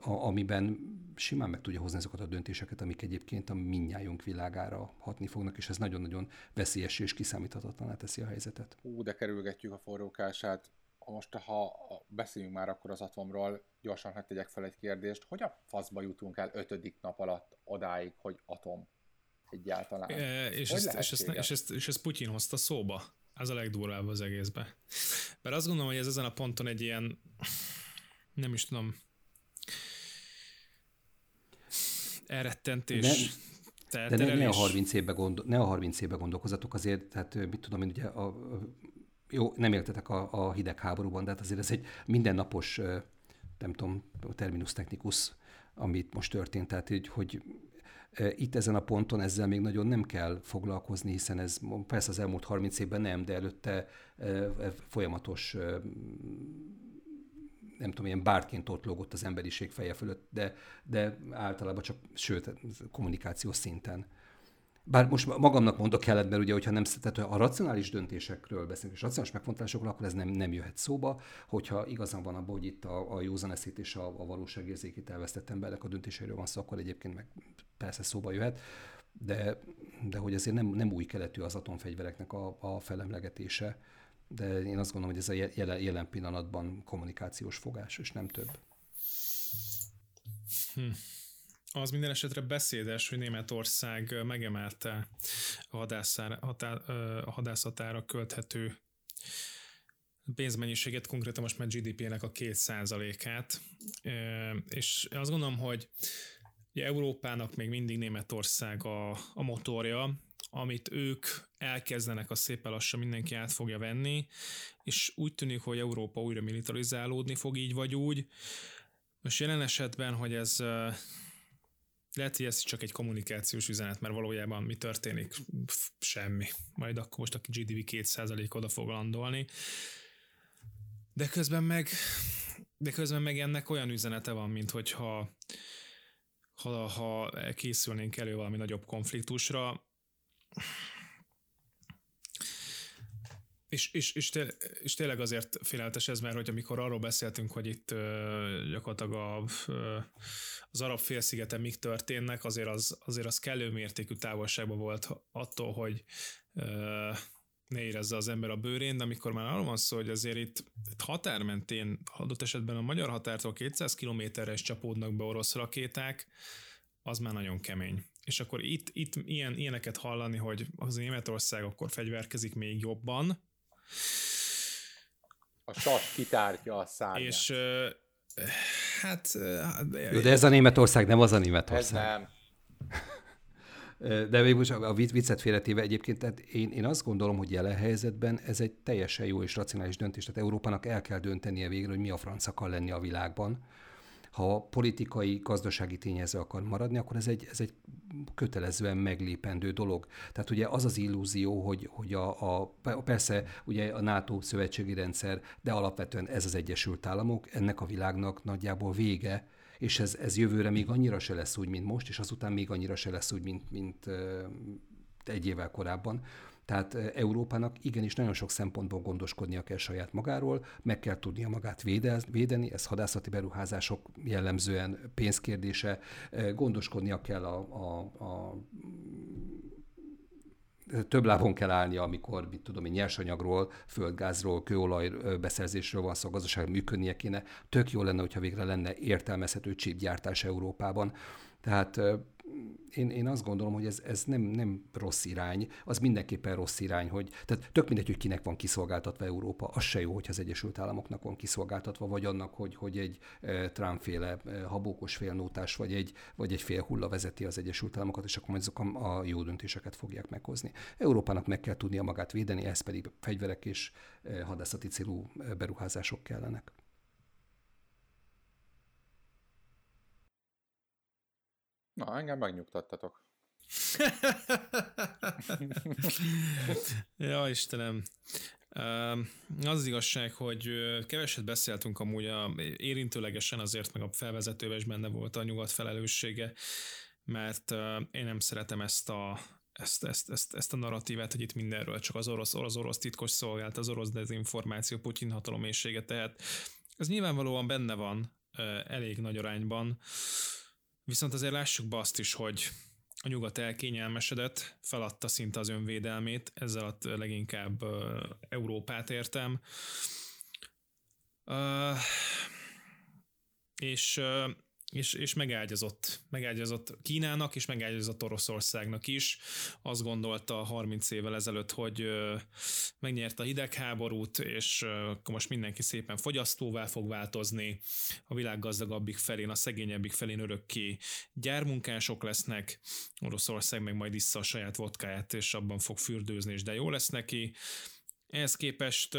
Speaker 2: a, amiben simán meg tudja hozni azokat a döntéseket, amik egyébként a minnyájunk világára hatni fognak, és ez nagyon-nagyon veszélyes és kiszámíthatatlaná teszi a helyzetet.
Speaker 3: Ú, de kerülgetjük a forrókását. Most, ha beszéljünk már akkor az atomról, gyorsan hogy tegyek fel egy kérdést, hogy a faszba jutunk el ötödik nap alatt odáig, hogy atom egyáltalán?
Speaker 1: E, és, ezt, és, ezt, és, ezt, és ezt Putyin hozta szóba. Ez a legdurvább az egészbe. Mert azt gondolom, hogy ez ezen a ponton egy ilyen, nem is tudom, elrettentés.
Speaker 2: De, de ne, ne, a 30 évbe gondol, ne a 30 évbe gondolkozatok azért, tehát mit tudom én, ugye a, a, jó, nem éltetek a, a hidegháborúban, de hát azért ez egy mindennapos, nem tudom, terminus technikus, amit most történt, tehát így, hogy itt ezen a ponton ezzel még nagyon nem kell foglalkozni, hiszen ez persze az elmúlt 30 évben nem, de előtte folyamatos nem tudom, ilyen bárként ott lógott az emberiség feje fölött, de, de általában csak, sőt, kommunikációs szinten. Bár most magamnak mondok kellett, mert ugye, hogyha nem, tehát a racionális döntésekről beszélünk, és racionális megfontolásokról, akkor ez nem, nem jöhet szóba, hogyha igazán van abban, hogy itt a, a józan eszét és a, a valóságérzékét elvesztett emberek a döntéseiről van szó, akkor egyébként meg persze szóba jöhet, de, de hogy azért nem, nem új keletű az atomfegyvereknek a, a felemlegetése de én azt gondolom, hogy ez a jelen, jelen pillanatban kommunikációs fogás, és nem több.
Speaker 1: Hm. Az minden esetre beszédes, hogy Németország megemelte a, hatá, a hadászatára költhető pénzmennyiséget, konkrétan most már GDP-nek a két százalékát, és azt gondolom, hogy ugye Európának még mindig Németország a, a motorja, amit ők elkezdenek, a szépen lassan mindenki át fogja venni, és úgy tűnik, hogy Európa újra militarizálódni fog így vagy úgy. Most jelen esetben, hogy ez lehet, hogy ez csak egy kommunikációs üzenet, mert valójában mi történik? Semmi. Majd akkor most a GDP 2% oda fog landolni. De közben meg de közben meg ennek olyan üzenete van, mint hogyha ha, ha készülnénk elő valami nagyobb konfliktusra, és, és, és, té, és tényleg azért féleltes ez, mert hogy amikor arról beszéltünk, hogy itt uh, gyakorlatilag a, uh, az arab félszigeten mik történnek, azért az, azért az kellő mértékű távolságban volt attól, hogy uh, ne érezze az ember a bőrén, de amikor már arról van szó, hogy azért itt, itt határ mentén, adott esetben a magyar határtól 200 kilométerre is csapódnak be orosz rakéták, az már nagyon kemény. És akkor itt, itt ilyen, ilyeneket hallani, hogy az Németország akkor fegyverkezik még jobban.
Speaker 3: A sas kitártya a szárnyát.
Speaker 1: És hát...
Speaker 2: Jó, de ez a Németország, nem az a Németország. Ez
Speaker 3: nem.
Speaker 2: De még most a viccet félretéve egyébként, tehát én, én azt gondolom, hogy jelen helyzetben ez egy teljesen jó és racionális döntés. Tehát Európának el kell döntenie végre, hogy mi a franc akar lenni a világban ha politikai, gazdasági tényező akar maradni, akkor ez egy, ez egy kötelezően meglépendő dolog. Tehát ugye az az illúzió, hogy, hogy a, a, persze ugye a NATO szövetségi rendszer, de alapvetően ez az Egyesült Államok, ennek a világnak nagyjából vége, és ez, ez jövőre még annyira se lesz úgy, mint most, és azután még annyira se lesz úgy, mint, mint egy évvel korábban. Tehát Európának igenis nagyon sok szempontból gondoskodnia kell saját magáról, meg kell tudnia magát védeni, ez hadászati beruházások jellemzően pénzkérdése, gondoskodnia kell a, a, a több lábon kell állnia, amikor, mit tudom én, nyersanyagról, földgázról, kőolaj beszerzésről van szó, a gazdaság működnie kéne. Tök jó lenne, hogyha végre lenne értelmezhető csípgyártás Európában. Tehát én, én azt gondolom, hogy ez, ez nem, nem rossz irány, az mindenképpen rossz irány, hogy tehát tök mindegy, hogy kinek van kiszolgáltatva Európa, az se jó, hogy az Egyesült Államoknak van kiszolgáltatva, vagy annak, hogy, hogy egy Trump-féle habókos félnótás, vagy egy, vagy egy fél hulla vezeti az Egyesült Államokat, és akkor azok a, a jó döntéseket fogják meghozni. Európának meg kell tudnia magát védeni, ez pedig fegyverek és hadászati célú beruházások kellenek.
Speaker 3: Na, engem megnyugtattatok.
Speaker 1: ja, Istenem. Az az igazság, hogy keveset beszéltünk amúgy a, érintőlegesen azért, meg a felvezetőben is benne volt a nyugat felelőssége, mert én nem szeretem ezt a, ezt, ezt, ezt, ezt a narratívát, hogy itt mindenről csak az orosz, orosz, orosz titkos szolgált, az orosz dezinformáció, Putyin hatalomészsége, tehát ez nyilvánvalóan benne van elég nagy arányban, Viszont azért lássuk be azt is, hogy a nyugat elkényelmesedett, feladta szinte az önvédelmét, ezzel a leginkább Európát értem. Uh, és és, és megágyazott, megágyazott Kínának, és megágyazott Oroszországnak is. Azt gondolta 30 évvel ezelőtt, hogy megnyerte a hidegháborút, és most mindenki szépen fogyasztóvá fog változni, a világ gazdagabbik felén, a szegényebbik felén örökké gyármunkások lesznek, Oroszország meg majd vissza a saját vodkáját, és abban fog fürdőzni, és de jó lesz neki. Ehhez képest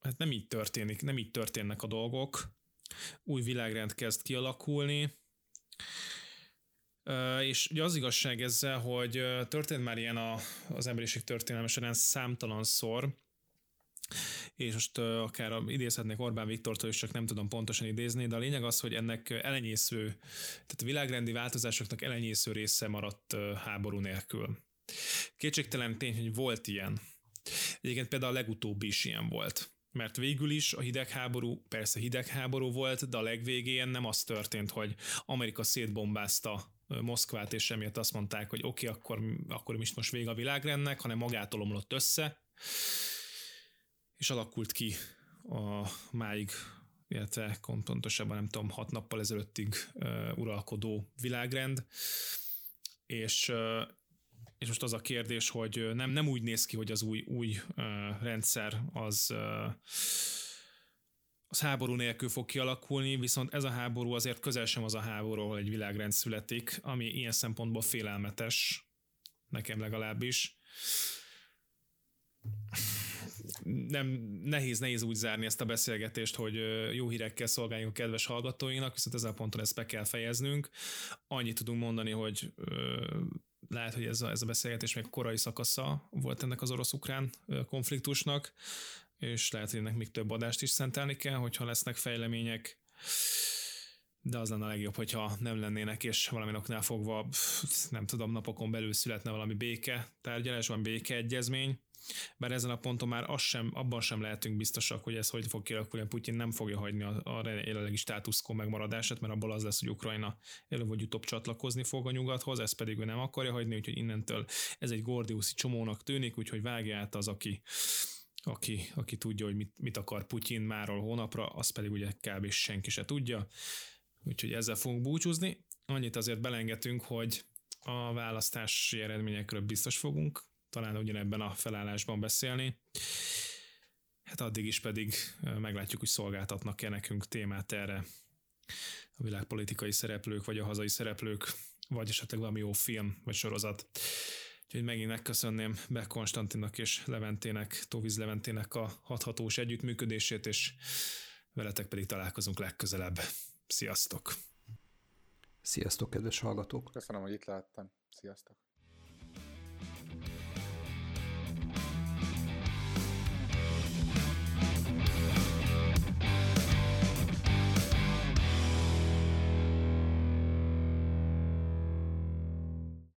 Speaker 1: hát nem így történik, nem így történnek a dolgok, új világrend kezd kialakulni, és ugye az igazság ezzel, hogy történt már ilyen a, az emberiség történelme során szor, és most akár idézhetnék Orbán Viktortól is, csak nem tudom pontosan idézni, de a lényeg az, hogy ennek elenyésző, tehát a világrendi változásoknak elenyésző része maradt háború nélkül. Kétségtelen tény, hogy volt ilyen. Egyébként például a legutóbbi is ilyen volt mert végül is a hidegháború, persze hidegháború volt, de a legvégén nem az történt, hogy Amerika szétbombázta Moszkvát, és emiatt azt mondták, hogy oké, okay, akkor, akkor is most vége a világrendnek, hanem magától omlott össze, és alakult ki a máig, illetve pontosabban nem tudom, hat nappal ezelőttig uh, uralkodó világrend, és, és most az a kérdés, hogy nem, nem úgy néz ki, hogy az új, új uh, rendszer az uh, az háború nélkül fog kialakulni, viszont ez a háború azért közel sem az a háború, ahol egy világrend születik, ami ilyen szempontból félelmetes, nekem legalábbis. Nem, nehéz, nehéz úgy zárni ezt a beszélgetést, hogy jó hírekkel szolgáljunk kedves hallgatóinak, viszont ezen a ponton ezt be kell fejeznünk. Annyit tudunk mondani, hogy lehet, hogy ez a, ez a beszélgetés még korai szakasza volt ennek az orosz-ukrán konfliktusnak, és lehet, hogy ennek még több adást is szentelni kell, hogyha lesznek fejlemények, de az lenne a legjobb, hogyha nem lennének, és valami oknál fogva, nem tudom, napokon belül születne valami béke tárgyalás, van békeegyezmény, bár ezen a ponton már az sem, abban sem lehetünk biztosak, hogy ez hogy fog kialakulni, Putyin nem fogja hagyni a, a jelenlegi státuszkó megmaradását, mert abból az lesz, hogy Ukrajna előbb vagy utóbb csatlakozni fog a nyugathoz, ezt pedig ő nem akarja hagyni, úgyhogy innentől ez egy gordiuszi csomónak tűnik, úgyhogy vágja át az, aki aki, aki tudja, hogy mit, mit akar Putyin máról hónapra, az pedig ugye kb. senki se tudja. Úgyhogy ezzel fogunk búcsúzni. Annyit azért belengetünk, hogy a választási eredményekről biztos fogunk talán ugyanebben a felállásban beszélni. Hát addig is pedig meglátjuk, hogy szolgáltatnak-e nekünk témát erre a világpolitikai szereplők, vagy a hazai szereplők, vagy esetleg valami jó film, vagy sorozat. Úgyhogy megint megköszönném Be Konstantinnak és Leventének, Tóviz Leventének a hathatós együttműködését, és veletek pedig találkozunk legközelebb. Sziasztok!
Speaker 2: Sziasztok, kedves hallgatók!
Speaker 3: Köszönöm, hogy itt láttam. Sziasztok!